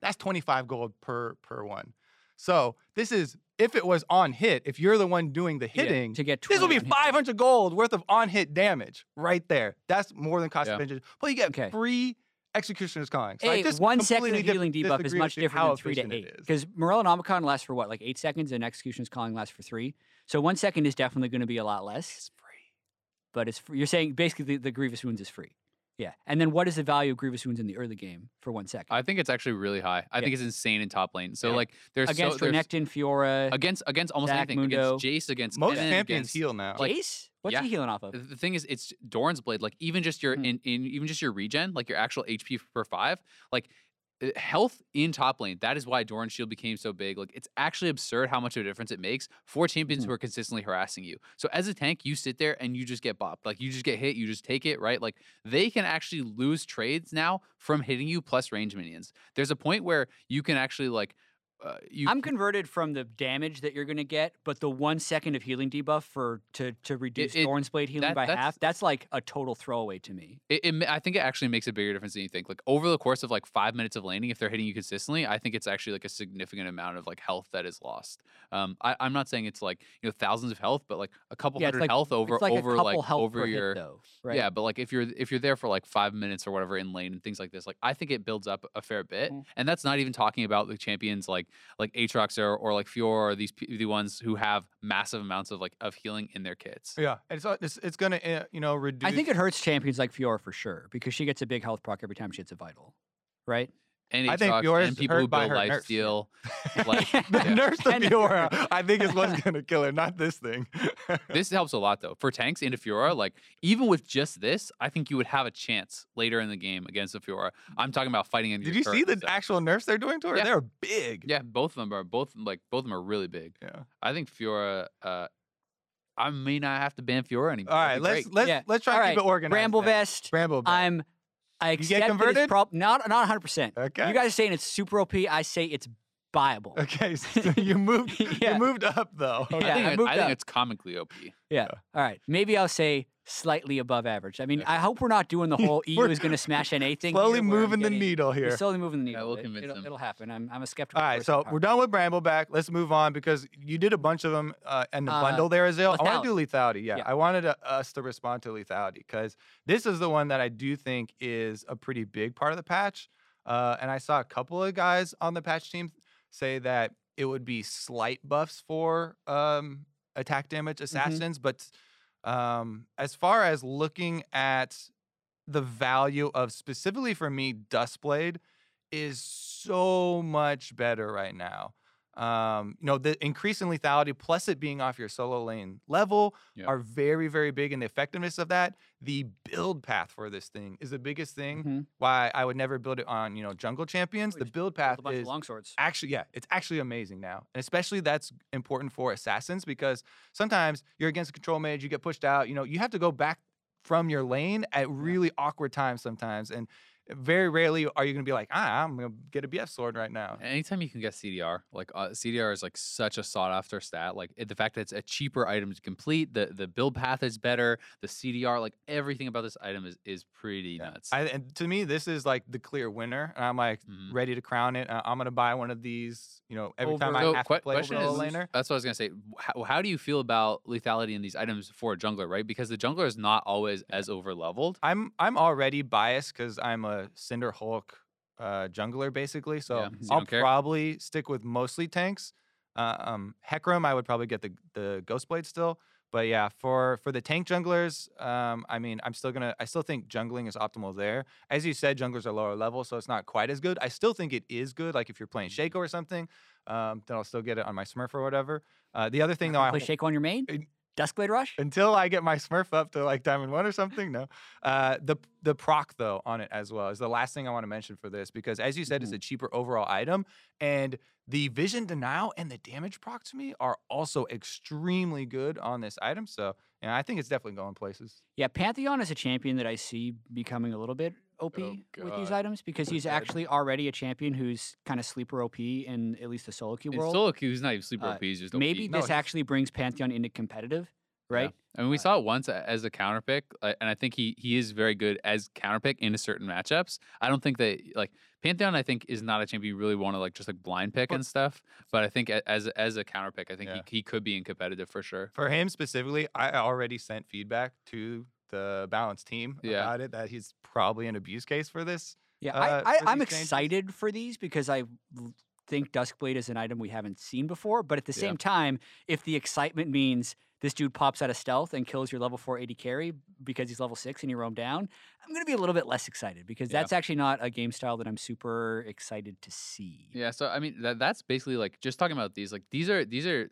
that's 25 gold per per one. So this is if it was on hit, if you're the one doing the Yeah, hitting, to get this will 20 be on hit. 500 gold worth of on hit damage right there. That's more than cost Yeah. of vengeance. But you get Okay. free executioner's calling. So Hey, one second of dif- healing debuff is much different than three to eight. Because Morellonomicon lasts for what, like eight seconds, and Execution's Calling lasts for three. So one second is definitely going to be a lot less. It's free. But it's free. you're saying basically the, the Grievous Wounds is free. Yeah. And then what is the value of Grievous Wounds in the early game for one second? I think it's actually really high. I Yeah. think it's insane in top lane. So Yeah. like there's against so there's, Renekton, Fiora, against against almost Zac, anything Mundo. against Jace against Most Kennen, champions against, heal now. like, Jace? What's yeah. he healing off of? The the thing is, it's Doran's blade. Like even just your Hmm. in, in even just your regen, like your actual HP per five, like health in top lane. That is why Doran's shield became so big. Like it's actually absurd how much of a difference it makes for champions Hmm. who are consistently harassing you. So as a tank, you sit there and you just get bopped. Like you just get hit, you just take it, right? Like they can actually lose trades now from hitting you plus range minions. There's a point where you can actually like. Uh, you I'm converted from the damage that you're going to get, but the one second of healing debuff for to to reduce it- Thorn's Blade healing that- by that's- half, that's like a total throwaway to me. It, it, I think it actually makes a bigger difference than you think. Like over the course of like five minutes of laning, if they're hitting you consistently, I think it's actually like a significant amount of like health that is lost. Um, I, I'm not saying it's like you know thousands of health, but like a couple Yeah, hundred like- health over like over like health over your hit, though, right? yeah. But like if you're if you're there for like five minutes or whatever in lane and things like this, like I think it builds up a fair bit. Mm. And that's not even talking about the champions like like Aatrox or, or like Fiora or these the ones who have massive amounts of like of healing in their kits. Yeah, it's uh, it's, it's gonna uh, you know reduce. I think it hurts champions like Fiora for sure because she gets a big health proc every time she hits a vital, right? And I think Aatrox Fiora's and people who hurt by build life nerfs. steal. like, the yeah. nurse the Fiora, I think is what's gonna kill her, not this thing. this helps a lot though for tanks into Fiora. Like even with just this, I think you would have a chance later in the game against the Fiora. I'm talking about fighting into. Did your you see the stuff. actual nerfs they're doing to her? Yeah. They're big. Yeah, both of them are both like both of them are really big. Yeah. I think Fiora. Uh, I may not have to ban Fiora anymore. All That'd right, be let's great. let's Yeah. let's try All to keep right, it organized. Bramble then. Vest. Bramble vest. I'm. I You get accept it's converted? prob- not not 100. percent okay. You guys are saying it's super OP. I say it's buyable. okay, so you moved. Yeah. You moved up though. I Yeah, think, I it- moved I think up. it's comically OP. Yeah. All right. Maybe I'll say slightly above average. I mean, Yeah. I hope we're not doing the whole EU We're is going to smash NA thing. Slowly here where I'm moving the needle here. slowly moving the Yeah, needle. we'll It- convince it'll, them. it'll happen. I'm, I'm a skeptical. All right, so we're done with Bramble back. Let's move on because you did a bunch of them uh, in the Uh, bundle there, Azael. I want to do lethality. Yeah, Yeah. I wanted uh, us to respond to lethality because this is the one that I do think is a pretty big part of the patch. Uh, and I saw a couple of guys on the patch team say that it would be slight buffs for um, attack damage assassins, but um, as far as looking at the value of specifically for me, Duskblade is so much better right now. Um, you know, the increasing lethality plus it being off your solo lane level Yeah. are very, very big in the effectiveness of that. The build path for this thing is the biggest thing. Mhm. Why I would never build it on, you know, jungle champions. We The build path is of longswords. actually yeah it's actually amazing now and especially that's important for assassins because sometimes you're against a control mage you get pushed out you know you have to go back from your lane at really awkward times sometimes and very rarely are you going to be like ah i'm going to get a bf sword right now Anytime you can get CDR, like uh, CDR is like such a sought after stat. Like it- the fact that it's a cheaper item to complete, the the build path is better, the CDR, like everything about this item is is pretty Yeah. nuts. I, and to me this is like the clear winner and i'm like Mhm. ready to crown it Uh, i'm going to buy one of these you know every time Over- i So have que- to play question is, laner that's what I was gonna say. How, how do you feel about lethality in these items for a jungler, right? Because the jungler is not always as over leveled. I'm I'm already biased because I'm a Cinderhulk uh, jungler basically, so Yeah, I'll care? probably stick with mostly tanks. Uh, um, Hecarim, I would probably get the the Ghostblade still, but yeah, for for the tank junglers, um, I mean, I'm still gonna I still think jungling is optimal there. As you said, junglers are lower level, so it's not quite as good. I still think it is good. Like if you're playing Shaco or something, um, then I'll still get it on my Smurf or whatever. Uh, the other thing though, I Play Shake on your main. Duskblade Rush. until I get my Smurf up to like Diamond One or something. No, uh, the the proc though on it as well is the last thing I want to mention for this because as you said, it's a cheaper overall item, and the vision denial and the damage proc to me are also extremely good on this item. So yeah, I think it's definitely going places. Yeah, Pantheon is a champion that I see becoming a little bit OP with these items because he's actually already a champion who's kind of sleeper OP in at least the solo queue In world. solo queue, he's not even sleeper Uh, OP, he's just Maybe OP. No, this he's- actually brings Pantheon into competitive, Yeah. right? I mean, we Uh, saw it once as a counter pick, uh, and I think he he is very good as counter pick into certain matchups. I don't think that like Pantheon, I think, is not a champion you really want to like just like blind pick But- and stuff. But I think as as a counter pick, I think Yeah. he, he could be in competitive for sure. For him specifically, I already sent feedback to the balance team Yeah. about it that he's probably an abuse case for this. Yeah, uh, I, I, for I'm these changes? excited for these because I think Duskblade is an item we haven't seen before. But at the Yeah. same time, if the excitement means this dude pops out of stealth and kills your level 4 AD carry because he's level 6 and you roam down, I'm going to be a little bit less excited because Yeah. that's actually not a game style that I'm super excited to see. Yeah, so I mean that that's basically like just talking about these. Like these are these are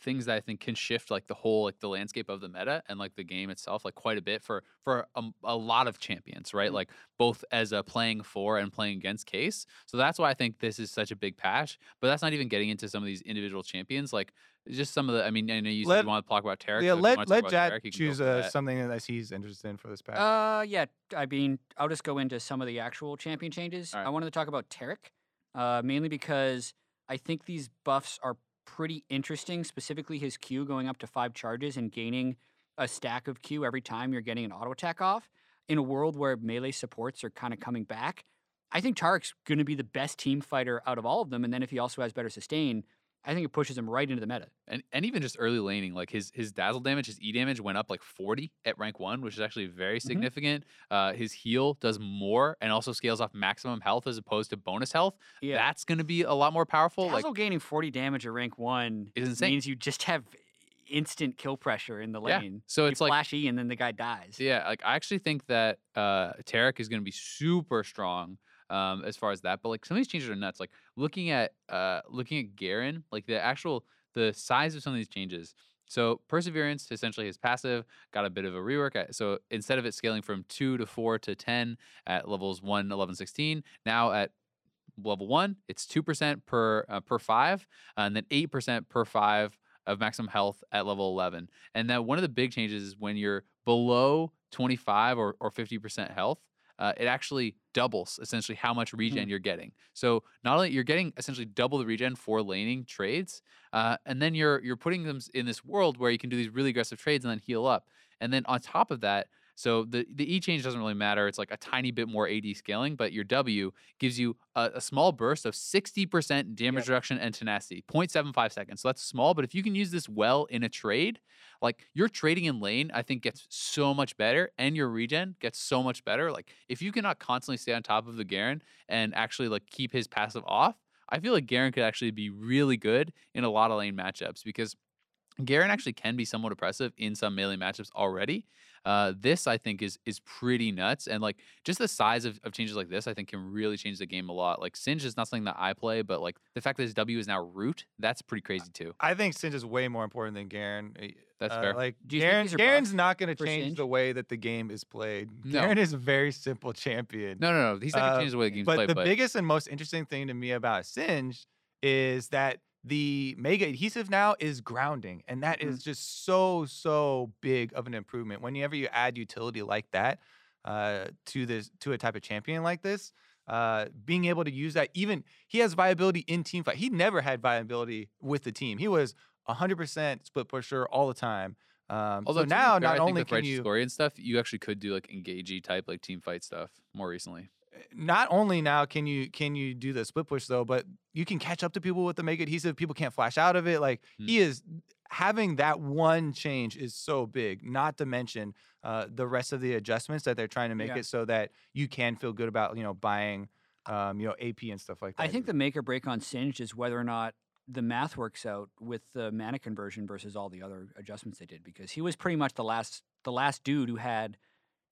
things that I think can shift like the whole like the landscape of the meta and like the game itself like quite a bit for for a, a lot of champions, right? Mhm. Like both as a playing for and playing against case. So that's why I think this is such a big patch. But that's not even getting into some of these individual champions. Like just some of the. I mean, I know you said Let- you want to talk about Taric. yeah, so let let Jack Tarek, you can go choose for uh, that. something that he's interested in for this patch. Uh, yeah. I mean, I'll just go into some of the actual champion changes. Alright. I wanted to talk about Taric, uh, mainly because I think these buffs are pretty interesting. Specifically, his Q going up to five charges and gaining a stack of Q every time you're getting an auto attack off. In a world where melee supports are kind of coming back, I think Taric's going to be the best team fighter out of all of them. And then if he also has better sustain, I think it pushes him right into the meta. and and even just early laning, like his his dazzle damage, his E damage went up like 40 at rank one, which is actually very Mm-hmm. significant. Uh, his heal does more and also scales off maximum health as opposed to bonus health. Yeah. That's going to be a lot more powerful. Dazzle like gaining 40 damage at rank one Is insane. means you just have instant kill pressure in the lane. Yeah, so You it's like- flash E and then the guy dies. yeah, like I actually think that uh, Taric is going to be super strong. Um, as far as that, but like some of these changes are nuts. Like looking at uh, looking at Garen, like the actual the size of some of these changes. So perseverance, essentially his passive, got a bit of a rework. So instead of it scaling from two to four to ten at levels 1, 11, 16, now at level one, it's two percent per uh, per five, and then eight percent per five of maximum health at level 11. And then one of the big changes is when you're below 25 or, or 50% health, uh, it actually doubles essentially how much regen you're getting. So not only you're getting essentially double the regen for laning trades, uh, and then you're you're putting them in this world where you can do these really aggressive trades and then heal up. And then on top of that, so the the E change doesn't really matter. It's like a tiny bit more AD scaling, but your W gives you a, a small burst of 60% damage reduction and tenacity, 0.75 seconds. So that's small, but if you can use this well in a trade, like your trading in lane, I think gets so much better, and your regen gets so much better. Like if you cannot constantly stay on top of the Garen and actually like keep his passive off, I feel like Garen could actually be really good in a lot of lane matchups because Garen actually can be somewhat oppressive in some melee matchups already. Uh, this I think is is pretty nuts, and like just the size of, of changes like this, I think can really change the game a lot. Like Singed is not something that I play, but like the fact that his W is now root, that's pretty crazy too. I think Singed is way more important than Garen. Uh, That's uh, fair. Like Garen, Garen's not going to change Singed? the way that the game is played. No. Garen is a very simple champion. No, no, no. He's not gonna Uh, change the way the game's but played. the but biggest and most interesting thing to me about Singed is that the mega adhesive now is grounding, and that is Mm-hmm. just so so big of an improvement. Whenever you add utility like that uh, to this to a type of champion like this, uh, being able to use that, even he has viability in team fight. He never had viability with the team. He was 100% split pusher all the time. Um, although so now, fair, not I think only with can you and stuff, you actually could do like engagey type like team fight stuff more recently. Not only now can you can you do the split push though, but you can catch up to people with the mega adhesive. People can't flash out of it. Like Hmm. he is having that one change is so big. Not to mention uh, the rest of the adjustments that they're trying to make Yeah. it so that you can feel good about you know buying um, you know AP and stuff like that. I think the make or break on Singed is whether or not the math works out with the mana conversion versus all the other adjustments they did because he was pretty much the last the last dude who had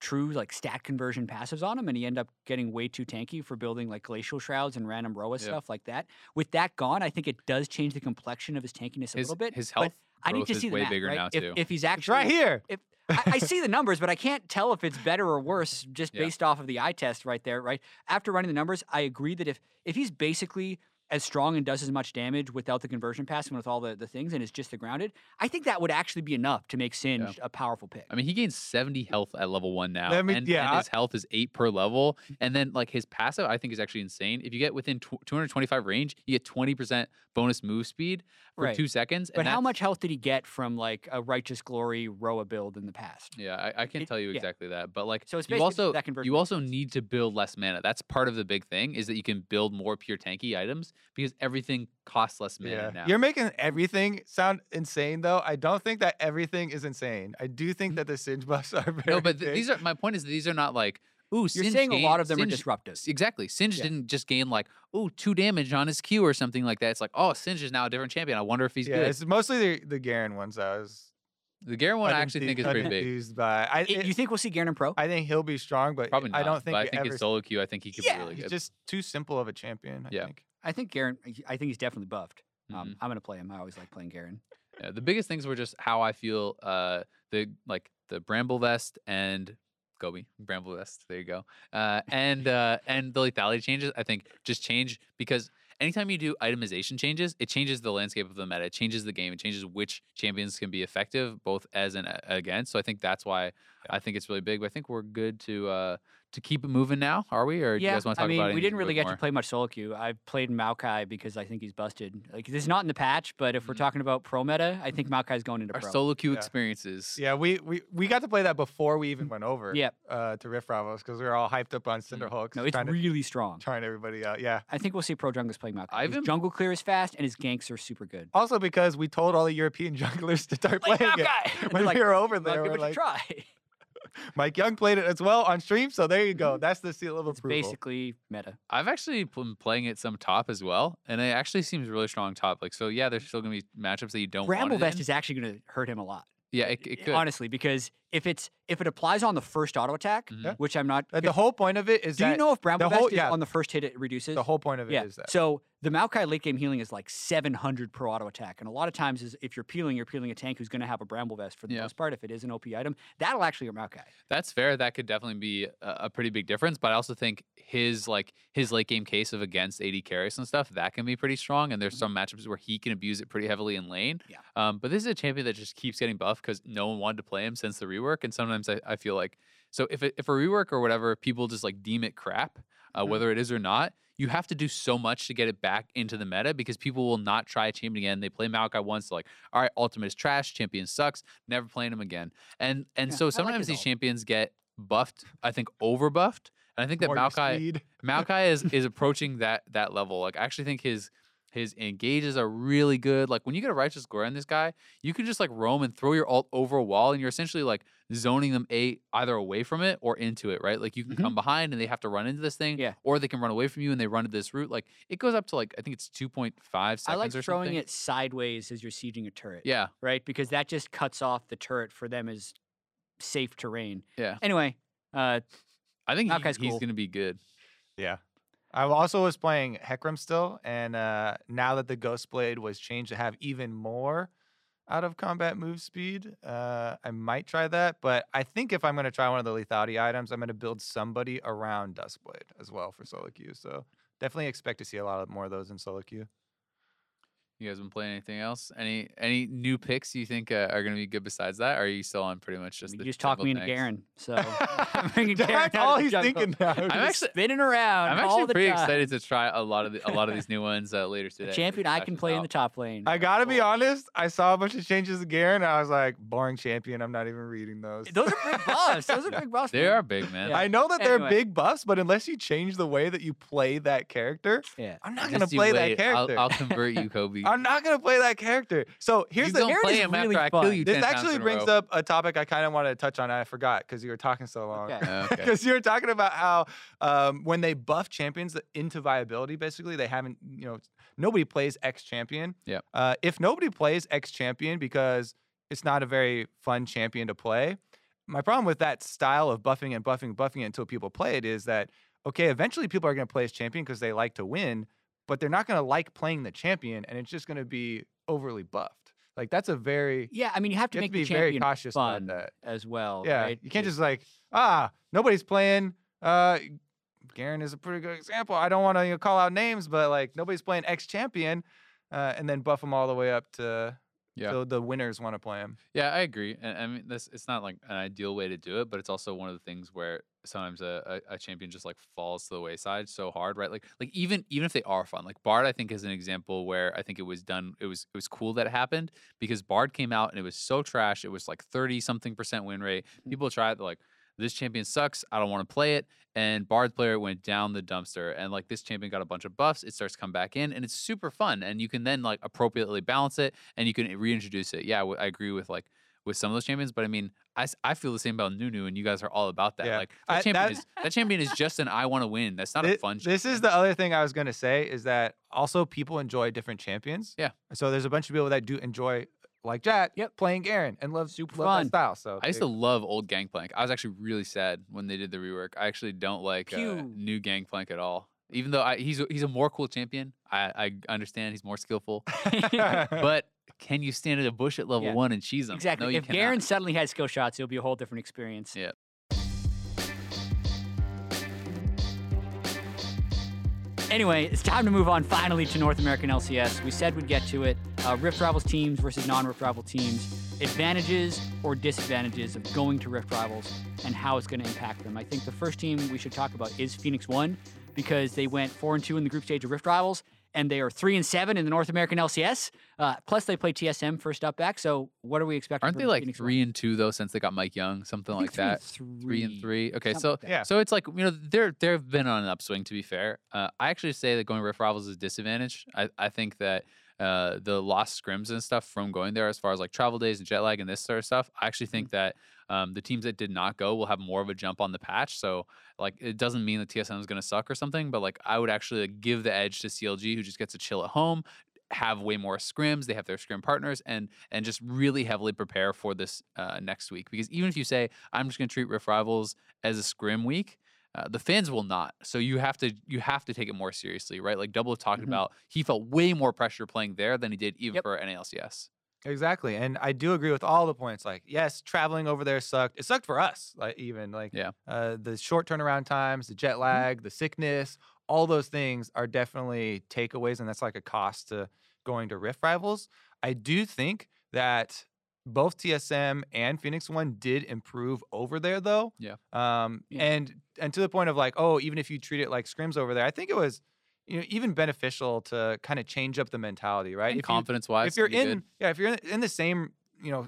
true like stat conversion passives on him and he ended up getting way too tanky for building like glacial shrouds and random Roa Yeah. stuff like that. With that gone, I think it does change the complexion of his tankiness a His little bit. his health I need to see the way math, bigger right? now if, too. if he's it's actually right here. I, I see the numbers, but I can't tell if it's better or worse just Yeah. based off of the eye test right there, right? After running the numbers, I agree that if if he's basically as strong and does as much damage without the conversion pass and with all the, the things and is just the grounded, I think that would actually be enough to make Singed a powerful pick. I mean, he gains 70 health at level one now. Me- and, yeah, and his health is eight per level. And then, like, his passive, I think, is actually insane. If you get within tw- 225 range, you get 20% bonus move speed for Right. two seconds. But how much health did he get from like a Righteous Glory Roa build in the past? Yeah, I, I can't It- tell you yeah. exactly that. But, like, So it's you basically also, that conversion. you also need to build less mana. That's part of the big thing is that you can build more pure tanky items because everything costs less mana Yeah. now. You're making everything sound insane, though. I don't think that everything is insane. I do think that the Singed buffs are very no, but th- big. these are my point is that these are not like, ooh, You're Singed saying a lot of them are Singed- disruptive. Exactly. Singed Yeah. didn't just gain like, oh, two damage on his Q or something like that. It's like, oh, Singed is now a different champion. I wonder if he's yeah, good. it's mostly the the Garen ones. I was The Garen one I actually think is pretty big. By I, I- it- you think we'll see Garen in Pro? I think he'll be strong, but Probably not. I don't think but I think ever his solo Q, I think he could Yeah, be really he's good. just too simple of a champion. I Yeah. think. I think Garen. I think he's definitely buffed. Um, Mhm. I'm gonna play him. I always like playing Garen. Yeah, the biggest things were just how I feel. Uh, the like the Bramble Vest and Gobi Bramble Vest. There you go. Uh, and uh, and the lethality changes. I think just change because anytime you do itemization changes, it changes the landscape of the meta. It changes the game. It changes which champions can be effective both as and against. So I think that's why I think it's really big. But I think we're good to uh, to keep it moving now. Are we? Or do you yeah, guys want to talk I mean, about? we didn't really get more? to play much solo queue. I played Maokai because I think he's busted. Like this is not in the patch, but if we're Mhm. talking about pro meta, I think Maokai's going into our pro. solo queue Yeah. experiences. Yeah, we, we we got to play that before we even went over. Yep. Uh, to Rift Rivals because we were all hyped up on Cinderhulks. no, it's trying to really strong. trying everybody out. Yeah. I think we'll see pro junglers playing Maokai. His Ivan- jungle clear is fast, and his ganks are super good. Also because we told all the European junglers to start Play playing it. Maokai! And When they're like, we were over there, give we're it a like, try. MikeYeung played it as well on stream. So there you go. That's the seal of it's approval. basically meta. I've actually been playing it some top as well, and it actually seems really strong top. Like, so yeah, there's still gonna be matchups that you don't. Bramble want it Vest is actually going to hurt him a lot. yeah, it, it could. Honestly, because if it's if it applies on the first auto attack, Mhm. Which I'm not. Uh, the whole point of it is do that you know if Bramble the Vest is yeah. on the first hit it reduces? the whole point of it is yeah. that. So the Maokai late game healing is like 700 per auto attack, and a lot of times is if you're peeling, you're peeling a tank who's going to have a Bramble Vest for the Yeah. most part. If it is an OP item, that'll actually hurt Maokai. That's fair. That could definitely be a, a pretty big difference. But I also think his like his late game case of against AD carries and stuff that can be pretty strong. And there's some matchups where he can abuse it pretty heavily in lane. Yeah. Um, but this is a champion that just keeps getting buffed because no one wanted to play him since the rework. And sometimes I, I feel like so if it, if a rework or whatever, people just like deem it crap, uh, Mhm. whether it is or not. You have to do so much to get it back into the meta because people will not try a champion again. They play Maokai once, they're like, all right, ultimate is trash, champion sucks, never playing him again. And and Yeah, so sometimes his these champions get buffed, I think over buffed. And I think that Maokai. Maokai is is approaching that that level. Like I actually think his his engages are really good. Like when you get a righteous glory on this guy, you can just like roam and throw your alt over a wall, and you're essentially like zoning them a either away from it or into it, right? Like you can Mhm. come behind and they have to run into this thing, Yeah. or they can run away from you and they run to this route. Like it goes up to like I think it's two point five seconds I like or throwing something. it sideways as you're sieging a turret. Yeah, Right, because that just cuts off the turret for them as safe terrain. Yeah. Anyway, uh, I think he- he's cool. going to be good. Yeah. I also was playing Hecarim still, and uh, now that the Ghost Blade was changed to have even more out of combat move speed, uh, I might try that. But I think if I'm going to try one of the lethality items, I'm going to build somebody around Duskblade as well for solo queue. So definitely expect to see a lot of more of those in solo queue. You guys been playing anything else? Any any new picks you think uh, are going to be good besides that? Or are you still on pretty much just you the just talked me into jungle? Garen, so I'm bringing Garen That's out of all he's thinking now. I'm actually- spinning around. I'm all actually the pretty time. excited to try a lot of the, a lot of these new ones uh, later today. A champion I can play in the top lane. I gotta be honest. I saw a bunch of changes to Garen. And I was like, boring champion. I'm not even reading those. Those are big buffs. Those are big buffs. They man. are big, man. Yeah. I know that they're big buffs, but unless you change the way that you play that character, Yeah. I'm not Just gonna play wait. that character. I'll, I'll convert you, Kobe. I'm not gonna play that character. So here's you the don't play is him really after I kill fun. you. this actually brings up a topic I kind of wanted to touch on. I forgot because you were talking so long. Okay. Uh, okay. Because you were talking about how um, when they buff champions into viability, basically they haven't, you know, nobody plays X champion. Yep. Uh, if nobody plays X champion because it's not a very fun champion to play, my problem with that style of buffing and buffing, buffing it until people play it is that okay, eventually people are going to play as champion because they like to win, but they're not going to like playing the champion, and it's just going to be overly buffed. Like that's a very Yeah, I mean, you have to you have make to be very cautious about that. as well. Yeah, right? you can't just like ah nobody's playing. Uh, Garen is a pretty good example. I don't want to you know, call out names, but like nobody's playing X champion, uh, and then buff them all the way up to Yeah. so the winners want to play him. Yeah, I agree. And I mean, this it's not like an ideal way to do it, but it's also one of the things where sometimes a, a, a champion just like falls to the wayside so hard, right? Like like even even if they are fun, like Bard, I think is an example where I think it was done. It was it was cool that it happened because Bard came out and it was so trash. It was like thirty something percent win rate. Mm. People tried they're like. This champion sucks. I don't want to play it. And Bard player went down the dumpster. And like this champion got a bunch of buffs. It starts to come back in, and it's super fun. And you can then like appropriately balance it, and you can reintroduce it. Yeah, I agree with like with some of those champions, but I mean, I, I feel the same about Nunu, and you guys are all about that. Yeah. Like that I- champion that- is that champion is just an I want to win. That's not a fun. This is the other thing I was gonna say is that also people enjoy different champions. Yeah. So there's a bunch of people that do enjoy like Jack Yep. playing Garen and love Super love fun. that style. So I used to love old Gangplank. I was actually really sad when they did the rework. I actually don't like uh, new Gangplank at all. Even though I, he's a, he's a more cool champion, I, I understand he's more skillful. but can you stand at a bush at level Yeah. one and cheese him? Exactly. No, if cannot. Garen suddenly had skill shots, it'll be a whole different experience. Yeah. Anyway, it's time to move on finally to North American LCS. We said we'd get to it. Uh, Rift Rivals teams versus non Rift Rival teams. Advantages or disadvantages of going to Rift Rivals and how it's going to impact them. I think the first team we should talk about is Phoenix One because they went four and two in the group stage of Rift Rivals and they are three and seven in the North American LCS. Uh, plus, they play TSM first up back. So, what are we expecting? Aren't they like Phoenix One? three and two though since they got MikeYeung, something like think that? Three, Three and three. Okay, something so like. Yeah. so it's like you know they're they've been on an upswing. To be fair, uh, I actually say that going Rift Rivals is a disadvantage. I, I think that uh, the lost scrims and stuff from going there, as far as like travel days and jet lag and this sort of stuff, I actually Mm-hmm. think that um, the teams that did not go will have more of a jump on the patch. So like it doesn't mean that TSM is going to suck or something, but like I would actually like, give the edge to CLG, who just gets to chill at home. Have way more scrims. They have their scrim partners, and and just really heavily prepare for this uh, next week. Because even if you say I'm just going to treat Rift Rivals as a scrim week, uh, the fans will not. So you have to you have to take it more seriously, right? Like Double talked Mhm. about, he felt way more pressure playing there than he did even Yep. for NALCS. Exactly. And I do agree with all the points. Like, yes, traveling over there sucked. It sucked for us, like even like Yeah. uh, the short turnaround times, the jet lag, the sickness, all those things are definitely takeaways, and that's like a cost to going to Rift Rivals. I do think that both TSM and Phoenix One did improve over there though. Yeah. Um Yeah. and and to the point of like, oh, even if you treat it like scrims over there, I think it was you know even beneficial to kind of change up the mentality, right? And If you- confidence wise, if you're in yeah if you're in, in the same you know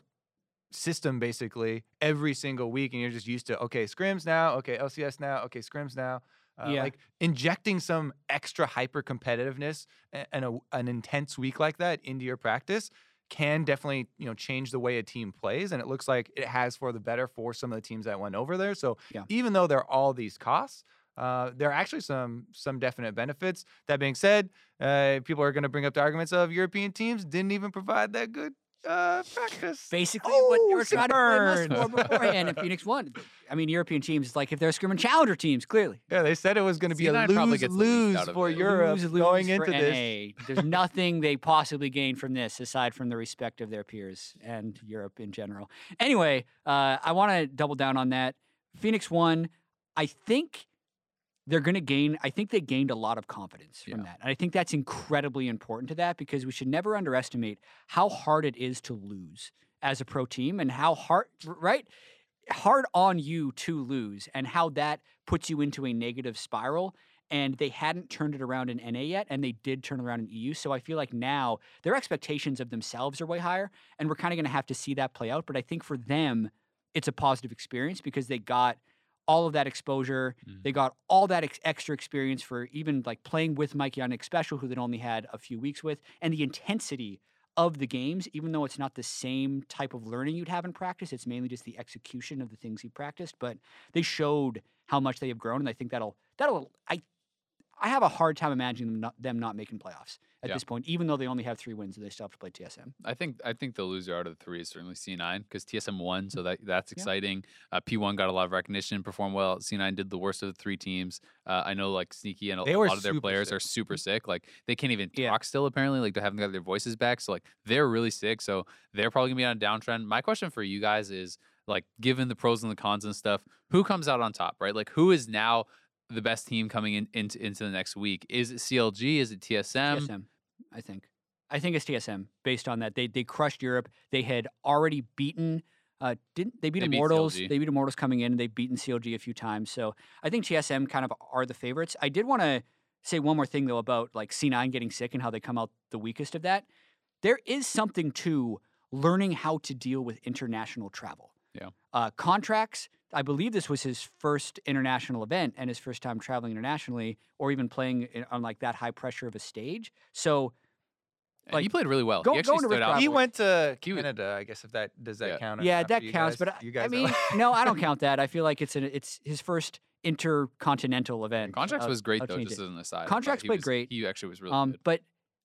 system basically every single week and you're just used to okay scrims now okay lcs now okay scrims now uh, Yeah. like injecting some extra hyper competitiveness a- and a, an intense week like that into your practice can definitely you know change the way a team plays and it looks like it has for the better for some of the teams that went over there so Yeah. even though there are all these costs uh, there are actually some some definite benefits. That being said, uh, people are going to bring up the arguments of European teams didn't even provide that good uh, practice. Basically, what they Oh, were trying to blame us Sickburn. for beforehand, and Phoenix won. I mean, European teams, it's like if they're scrimming challenger teams, clearly. Yeah, they said it was going to be a C9 probably lose gets the least lose for it. Europe Lose, going lose for into this. NA. There's nothing they possibly gain from this aside from the respect of their peers and Europe in general. Anyway, uh, I want to double down on that. Phoenix won. I think they're going to gain. I think they gained a lot of confidence from Yeah. that, and I think that's incredibly important to that because we should never underestimate how hard it is to lose as a pro team and how hard right hard on you to lose and how that puts you into a negative spiral and they hadn't turned it around in NA yet, and they did turn around in EU. So I feel like now their expectations of themselves are way higher, and we're kind of going to have to see that play out. But I think for them, it's a positive experience because they got all of that exposure, Mm. they got all that ex- extra experience for even like playing with Mikey on Special, who they'd only had a few weeks with, and the intensity of the games, even though it's not the same type of learning you'd have in practice, it's mainly just the execution of the things you practiced. But they showed how much they have grown, and I think that'll that'll I I have a hard time imagining them not, them not making playoffs at Yeah. this point, even though they only have three wins and they still have to play TSM. I think I think the loser out of the three is certainly C9 because TSM won, so that that's Yeah. exciting. Uh, P1 got a lot of recognition, performed well. C9 did the worst of the three teams. Uh, I know like Sneaky and a, a lot of their players sick. are super sick. Like they can't even Yeah. talk still apparently. Like they haven't got their voices back, so like they're really sick. So they're probably gonna be on a downtrend. My question for you guys is like, given the pros and the cons and stuff, who comes out on top, right? Like who is now the best team coming in into into the next week? Is it CLG? Is it TSM? TSM, I think. I think it's TSM based on that. They they crushed Europe. They had already beaten. Uh, didn't they beat They Immortals? CLG. they beat Immortals coming in. And They've beaten CLG a few times. So I think TSM kind of are the favorites. I did want to say one more thing though about like C9 getting sick and how they come out the weakest of that. There is something to learning how to deal with international travel. Yeah. Uh, Contractz. I believe this was his first international event and his first time traveling internationally, or even playing in- on like that high pressure of a stage. So And he played really well. go- he actually going to stood out. He went to Canada, I guess. If that does that Yeah. count? yeah, that counts. guys? But you I, guys I are- mean, no, I don't count that. I feel like it's an it's his first intercontinental event. Contractz of- was great though, 20 just as an aside. I thought Contractz played was- great. He actually was really um, good. but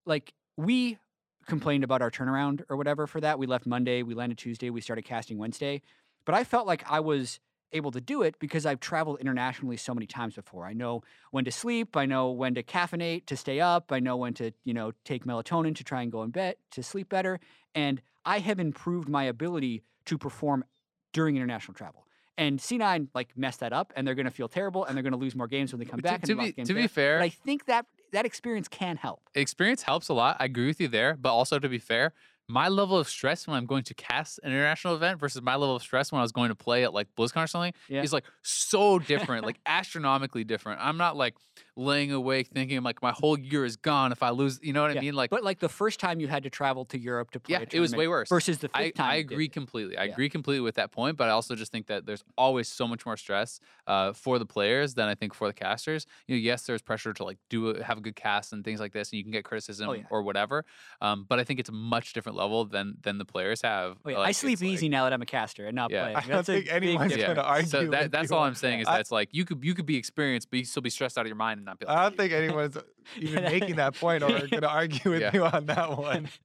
like we complained about our turnaround or whatever for that. We left Monday, we landed Tuesday, we started casting Wednesday. But I felt like I was able to do it because I've traveled internationally so many times before. I know when to sleep, I know when to caffeinate to stay up, I know when to, you know, take melatonin to try and go in bed to sleep better, and I have improved my ability to perform during international travel. And C9 like messed that up and they're going to feel terrible and they're going to lose more games when they come back to, and be games to be fair, But I think that that experience can help. experience helps a lot. I agree with you there, but also to be fair, my level of stress when I'm going to cast an international event versus my level of stress when I was going to play at like BlizzCon or something Yeah. is like so different, like astronomically different. I'm not like laying awake thinking like my whole year is gone if I lose. You know what Yeah, I mean? Like, But like the first time you had to travel to Europe to play, yeah, a it was way worse. versus the fifth I, time. I agree completely. I Yeah. agree completely with that point, but I also just think that there's always so much more stress uh, for the players than I think for the casters. You know, yes, there's pressure to like do a, have a good cast and things like this, and you can get criticism Oh, yeah. or whatever. Um, but I think it's a much different level than than the players have. Oh, yeah. Like, I sleep easy like- now that I'm a caster and not Yeah. playing. I don't That's think anyone's gonna argue So that, with that's you all I'm saying is I- that it's like you could you could be experienced, but you still be stressed out of your mind and not be. Like, I don't think anyone's even making that point or going to argue with Yeah. you on that one.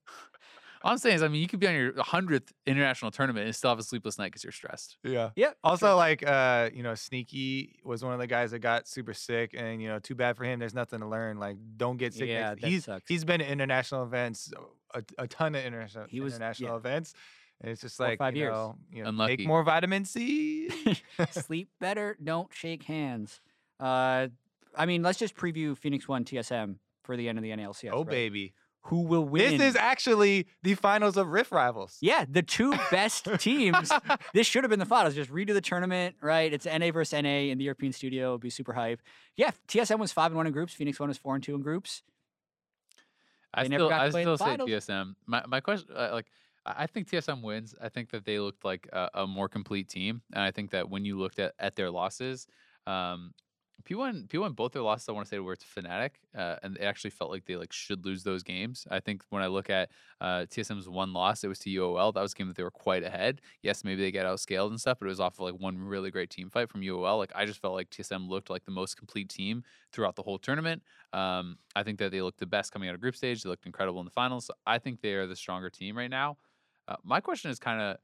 All I'm saying is, I mean, you could be on your hundredth international tournament and still have a sleepless night because you're stressed. Yeah. Yeah. Also, like, uh, you know, Sneaky was one of the guys that got super sick, and you know, too bad for him. There's nothing to learn. Like, don't get sick. Yeah, next- that he's sucks. he's been to international events, a, a ton of international He was- international yeah. events, and it's just like five you years. know, you know, Unlucky. take more vitamin C. sleep better. Don't shake hands. Uh, I mean, let's just preview Phoenix One TSM for the end of the NALCS. oh right? baby, Who will win? this is actually the finals of Rift Rivals. yeah, the two best teams. this should have been the finals. Just redo the tournament, right? It's NA versus NA in the European studio. It'd be super hype. Yeah, TSM was five and one in groups. Phoenix One was four and two in groups. I They never still, got to I play in still the say finals. TSM. My my question, uh, like, I I think TSM wins. I think that they looked like a, a more complete team, and I think that when you looked at at their losses, um, P1 P1 both their losses I want to say were it's Fnatic, uh, and it actually felt like they like should lose those games. I think when I look at uh, TSM's one loss, it was to UOL. That was a game that they were quite ahead. Yes, maybe they get outscaled and stuff, but it was off of like one really great team fight from UOL. Like I just felt like TSM looked like the most complete team throughout the whole tournament. Um, I think that they looked the best coming out of group stage. They looked incredible in the finals. So I think they are the stronger team right now. Uh, my question is kind of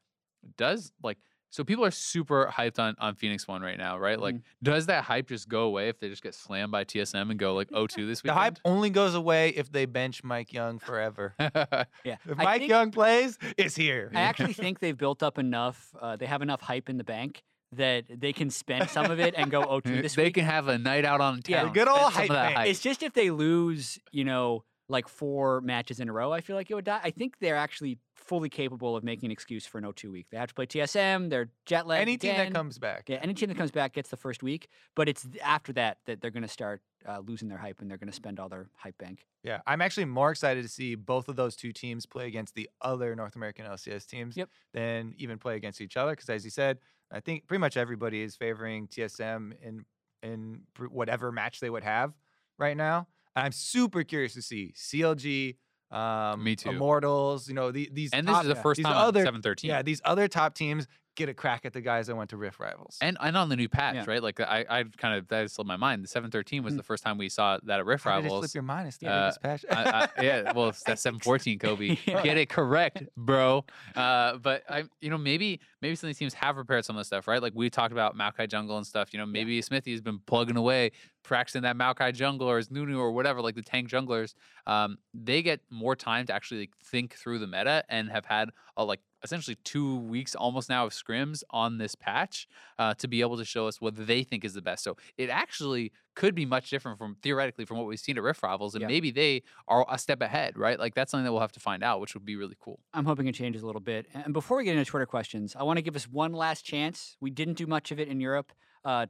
does like so people are super hyped on on Phoenix One right now, right? Like, Mm-hmm. does that hype just go away if they just get slammed by TSM and go like 0-2 this week? The hype only goes away if they bench MikeYeung forever. Yeah, If I Mike think- Young plays, it's here. I actually think they've built up enough. Uh, they have enough hype in the bank that they can spend some of it and go 0-2 this they week. They can have a night out on Yeah. Good old hype hype. It's just if they lose, you know, like four matches in a row, I feel like it would die. I think they're actually fully capable of making an excuse for an 0-2 week. They have to play TSM. They're jet lagged. Any team again. that comes back. Yeah, any team that comes back gets the first week, but it's after that that they're going to start uh, losing their hype and they're going to spend all their hype bank. Yeah, I'm actually more excited to see both of those two teams play against the other North American LCS teams Yep. than even play against each other. Because as you said, I think pretty much everybody is favoring TSM in in pr- whatever match they would have right now. And I'm super curious to see CLG, um, Me too. Immortals. You know the, these and this top- is the first these time other on 7-13. yeah these other top teams get a crack at the guys that went to Rift Rivals. And and on the new patch, Yeah. right? Like I, I kind of that slipped my mind. The 713 was Mm. the first time we saw that at Rift How did Rivals. slip your mind? It's the Uh, patch. I, I, yeah, well, it's that 714, Kobe. Yeah. Get it correct, bro. Uh, but I, you know, maybe maybe some of these teams have prepared some of the stuff, right? Like we talked about Maokai Jungle and stuff. You know, maybe Smithy has been plugging away, practicing that Maokai Jungle or his Nunu or whatever, like the tank junglers. Um, they get more time to actually like, think through the meta and have had a like essentially two weeks almost now of scrims on this patch uh, to be able to show us what they think is the best. So it actually could be much different from theoretically from what we've seen at Rift Rivals, and Yeah. maybe they are a step ahead, right? Like that's something that we'll have to find out, which would be really cool. I'm hoping it changes a little bit. And before we get into Twitter questions, I want to give us one last chance. We didn't do much of it in Europe. Uh,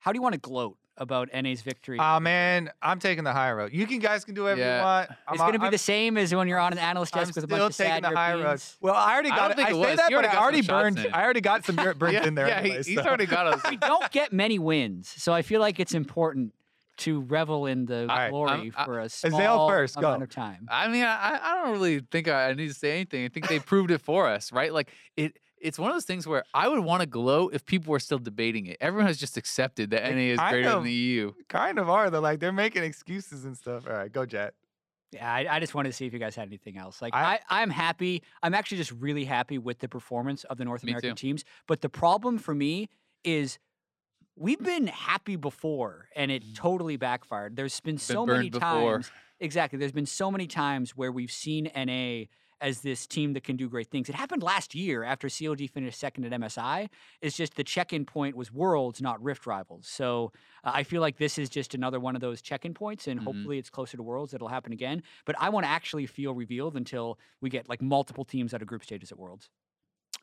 how do you want to gloat about NA's victory? Oh man, I'm taking the high road. You can guys can do whatever Yeah. you want. I'm, it's going to be I'm- the same as when you're on an analyst I'm desk with a bunch of taking sad the high road. Well, I already I got don't it. I say was. that, You but already I already burned. in. I already got some Europe burnt in there. yeah, he- anyways, he's so. already got us. we don't get many wins, so I feel like it's important to revel in the All right, glory I'm- I- for a small first, go. amount of time. I mean, I, I don't really think I, I need to say anything. I think they proved it for us, right? Like it. It's one of those things where I would want to glow if people were still debating it. Everyone has just accepted that NA is kind greater of- than the EU. kind of are. They're like they're making excuses and stuff. All right, go Jet. Yeah, I, I just wanted to see if you guys had anything else. Like, I- I, I, am happy. I'm actually just really happy with the performance of the North American too. teams. But the problem for me is we've been happy before and it mm. totally backfired. There's been so many before. times. Exactly. There's been so many times where we've seen NA as this team that can do great things. It happened last year after CLG finished second at MSI. It's just the check-in point was Worlds, not Rift Rivals. So uh, I feel like this is just another one of those check-in points, and Mhm. hopefully it's closer to Worlds. It'll happen again. But I want to actually feel revealed until we get like multiple teams out of group stages at Worlds.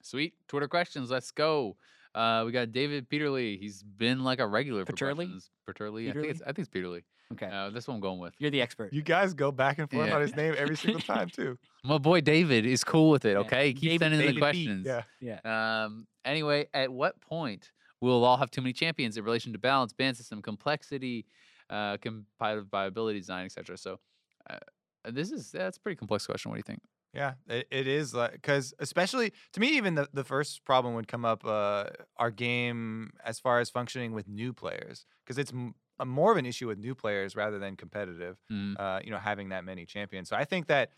Sweet. Twitter questions. Let's go. Uh, we got David Peterly. He's been like a regular for Peterly? Peterly. I think it's I think it's Peterly. Okay, Uh, that's what I'm going with. you're the expert. You guys go back and forth Yeah. on his name every single time too. My boy David is cool with it. Yeah. Okay, keep David- sending in the David P, questions. Yeah. yeah. Um, anyway, at what point will all have too many champions in relation to balance, ban system, complexity, uh, competitive viability, design, etc.? So, uh, this is that's a pretty complex question. What do you think? Yeah, it, it is like because especially to me, even the, the first problem would come up uh, our game as far as functioning with new players because it's m- a more of an issue with new players rather than competitive. Mm, Uh, you know, having that many champions. So I think that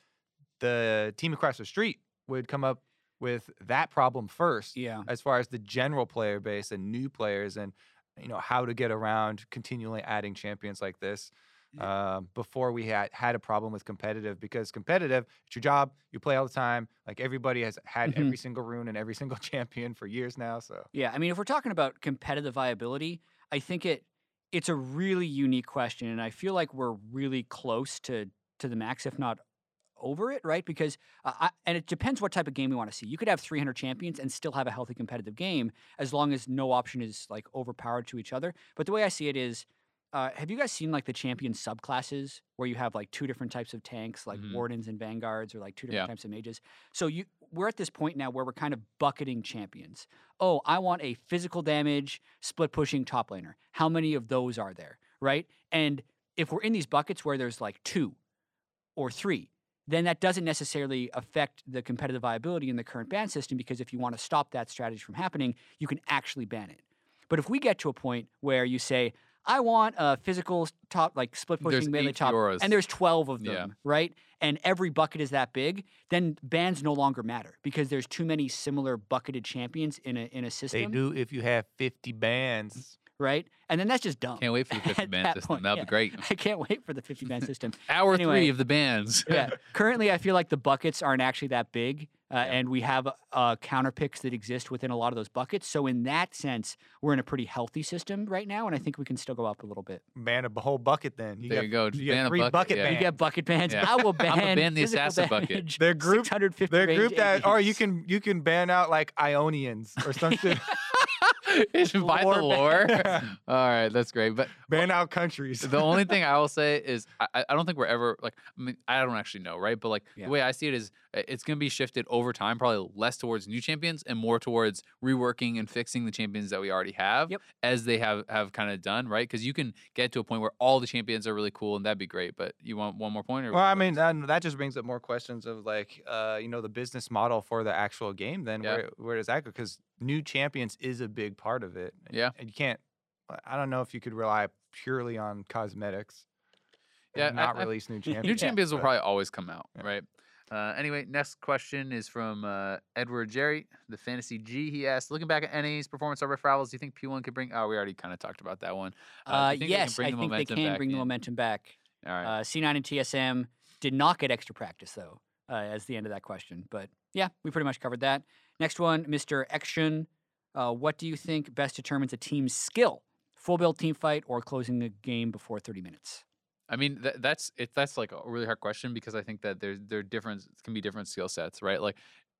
the team across the street would come up with that problem first Yeah. as far as the general player base and new players and you know how to get around continually adding champions like this um, before we had had a problem with competitive because competitive it's your job you play all the time like everybody has had Mhm. every single rune and every single champion for years now so Yeah, I mean, if we're talking about competitive viability, I think it it's a really unique question, and I feel like we're really close to to the max, if not over it, right? Because uh, I, and it depends what type of game we want to see. You could have 300 champions and still have a healthy competitive game as long as no option is like overpowered to each other. But the way I see it is. Uh, have you guys seen like the champion subclasses where you have like two different types of tanks, like Mhm. wardens and vanguards, or like two different Yeah. types of mages? So you we're at this point now where we're kind of bucketing champions oh, I want a physical damage, split pushing top laner. How many of those are there, right? And if we're in these buckets where there's like two or three, then that doesn't necessarily affect the competitive viability in the current ban system because if you want to stop that strategy from happening, you can actually ban it. But if we get to a point where you say, I want a physical top, like split There's pushing melee top, Fioras. and there's 12 of them, Yeah. right? And every bucket is that big, then bands no longer matter because there's too many similar bucketed champions in a in a system, They do if you have 50 bands. right? And then that's just dumb. Can't wait for the 50 At band that system. point, That'll yeah. be great. I can't wait for the 50 band system. Hour Anyway. three of the bands. yeah. Currently, I feel like the buckets aren't actually that big, uh, Yeah. and we have uh, counter picks that exist within a lot of those buckets. So in that sense, we're in a pretty healthy system right now, and I think we can still go up a little bit. Ban a whole bucket then. There get- you go. You get Ban a three bucket, bucket, yeah. bans. You get bucket bans. Yeah. I will ban, ban the assassin bucket. damage, They're group- 650 They're grouped that, or you can you can ban out like Ionians or some shit. It's by the Lore lore. All right, that's great. But ban out countries. the only thing I will say is I, I- I don't think we're ever like I mean I don't actually know right but like Yeah. the way I see it is it's going to be shifted over time probably less towards new champions and more towards reworking and fixing the champions that we already have Yep. as they have have kind of done right because you can get to a point where all the champions are really cool and that'd be great but you want one more point or Well, I mean, that, that just brings up more questions of like, uh, you know, the business model for the actual game. Then Yeah. where where does that go? Because new champions is a big part of it. Yeah. and you can't. I don't know if you could rely purely on cosmetics. Yeah, not I- release new champions. new champions. champions will but- probably always come out Yeah. right uh, anyway, next question is from uh, Edward Jerry, the Fantasy G. He asked, looking back at NA's performance over Rivals, do you think P1 could bring? Oh, we already kind of talked about that one. Uh, Uh, you think they can yes, bring I the think they can bring the momentum back. All right. Uh, C9 and TSM did not get extra practice though, uh, as the end of that question. But yeah, we pretty much covered that. Next one, Mr. Action. Uh, what do you think best determines a team's skill? Full build team fight or closing the game before 30 minutes? I mean, th- that's it. That's like a really hard question because I think that there's there different can be different skill sets, right? Like,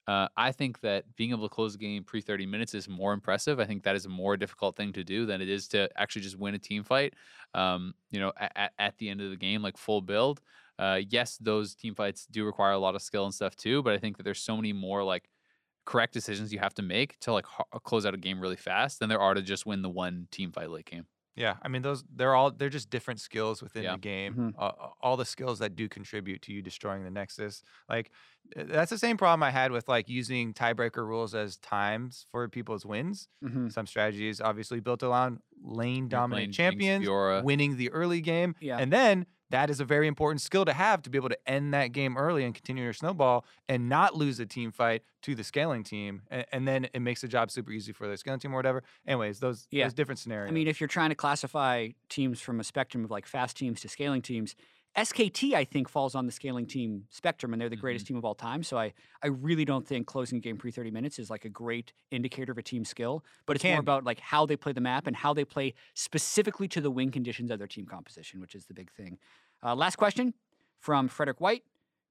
uh, I think that being able to close a game pre thirty minutes is more impressive. I think that is a more difficult thing to do than it is to actually just win a team fight. Um, you know, at, at the end of the game, like full build. Uh, yes, those team fights do require a lot of skill and stuff too, but I think that there's so many more like correct decisions you have to make to like close out a game really fast than there are to just win the one team fight late game. Yeah, I mean those they're all they're just different skills within Yeah. the game. Mhm. Uh, all the skills that do contribute to you destroying the Nexus. Like uh, that's the same problem I had with like using tiebreaker rules as times for people's wins. Mm-hmm. Some strategies obviously built around lane dominant champions, winning the early game, Yeah. and then that is a very important skill to have to be able to end that game early and continue your snowball and not lose a team fight to the scaling team. And, and then it makes the job super easy for the scaling team or whatever. Anyways, those Yeah. those different scenarios. I mean, if you're trying to classify teams from a spectrum of like fast teams to scaling teams, SKT I think falls on the scaling team spectrum, and they're the Mm-hmm. greatest team of all time. So I, I really don't think closing a game pre 30 minutes is like a great indicator of a team skill. But it's more can be. about like how they play the map and how they play specifically to the win conditions of their team composition, which is the big thing. Uh, last question from Frederick White: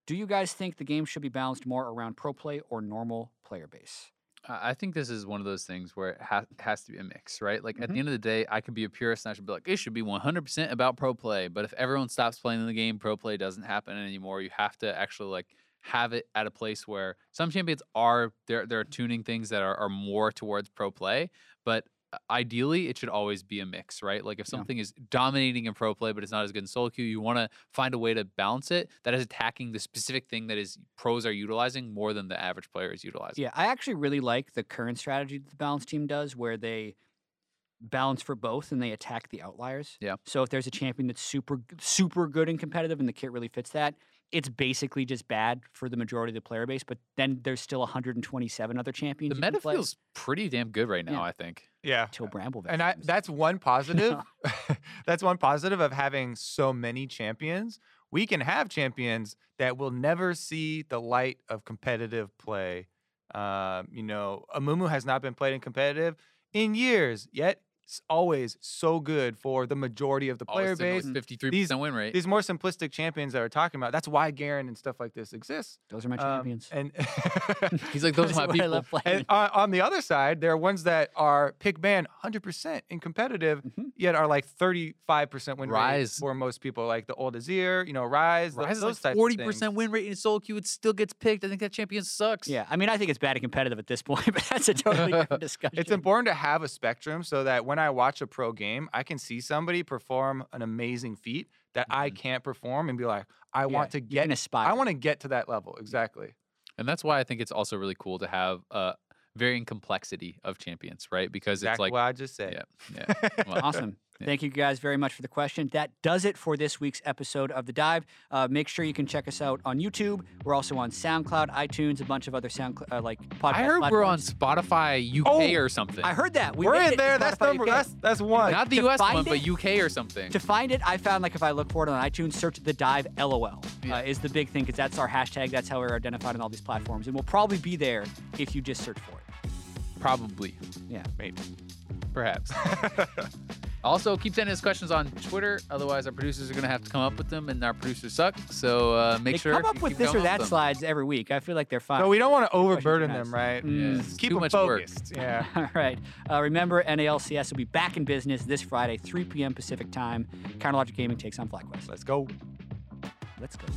Do you guys think the game should be balanced more around pro play or normal player base? I I think this is one of those things where it ha- has to be a mix, right? Like at the mm-hmm. end of the day, I could be a purist and I should be like, it should be 100% about pro play. But if everyone stops playing in the game, pro play doesn't happen anymore. You have to actually like have it at a place where some champions are they're they're tuning things that are, are more towards pro play, but ideally it should always be a mix, right? Like if Yeah. something is dominating in pro play but it's not as good in solo queue, you want to find a way to balance it that is attacking the specific thing that is pros are utilizing more than the average player is utilizing. Yeah, I actually really like the current strategy that the balance team does, where they balance for both and they attack the outliers. Yeah. So if there's a champion that's super super good and competitive and the kit really fits that, it's basically just bad for the majority of the player base. But then there's still 127 other champions. The meta feels pretty damn good right now, Yeah. I think. yeah. till Bramble. And I, that's one positive. that's one positive of having so many champions. We can have champions that will never see the light of competitive play. Um, you know, Amumu has not been played in competitive in years, yet it's always so good for the majority of the player base. Fifty-three These- percent win rate. These more simplistic champions that we're talking about. That's why Garen and stuff like this exists. those are my Um, champions. and He's like those Those are my are people. And on, on the other side, there are ones that are pick ban 100% in competitive, Mhm. yet are like 35% win rate for most people, like the old Azir, you know, Ryze, th- Ryze is like forty percent win rate in solo queue. It still gets picked. I think that champion sucks. yeah, I mean, I think it's bad and competitive at this point, but that's a totally different discussion. It's important to have a spectrum so that when I watch a pro game, I can see somebody perform an amazing feat that I Mhm. can't perform and be like, I want to get, aspire. I want to get to that level. Exactly. and that's why I think it's also really cool to have a varying complexity of champions, right? Because Exactly it's like what I just said. yeah, yeah. Well, Awesome. Yeah. Thank you guys very much for the question. That does it for this week's episode of The Dive. Uh, make sure you can check us out on YouTube. We're also on SoundCloud, iTunes, a bunch of other sound uh, like podcast I heard we're on. Spotify UK Oh, or something. I heard that. We We're in it there. That's Spotify number. UK. That's that's one. Not the to US find one, but UK or something. To find it, I found like if I look for it on iTunes, search the dive LOL Yeah. uh, is the big thing because that's our hashtag. That's how we're identified on all these platforms, and we'll probably be there if you just search for it. Probably. Yeah. Maybe. Perhaps. also, keep sending us questions on Twitter. Otherwise, our producers are going to have to come up with them, and our producers suck. So uh, make they sure come up you with this or that slides every week. I feel like they're fine. So we don't want to overburden them, right? Mm. It's Keep too them much work. focused. Yeah. All right. Uh, remember, NALCS will be back in business this Friday, 3 p.m. Pacific time. Counterlogic Gaming takes on FlyQuest. Let's go. Let's go.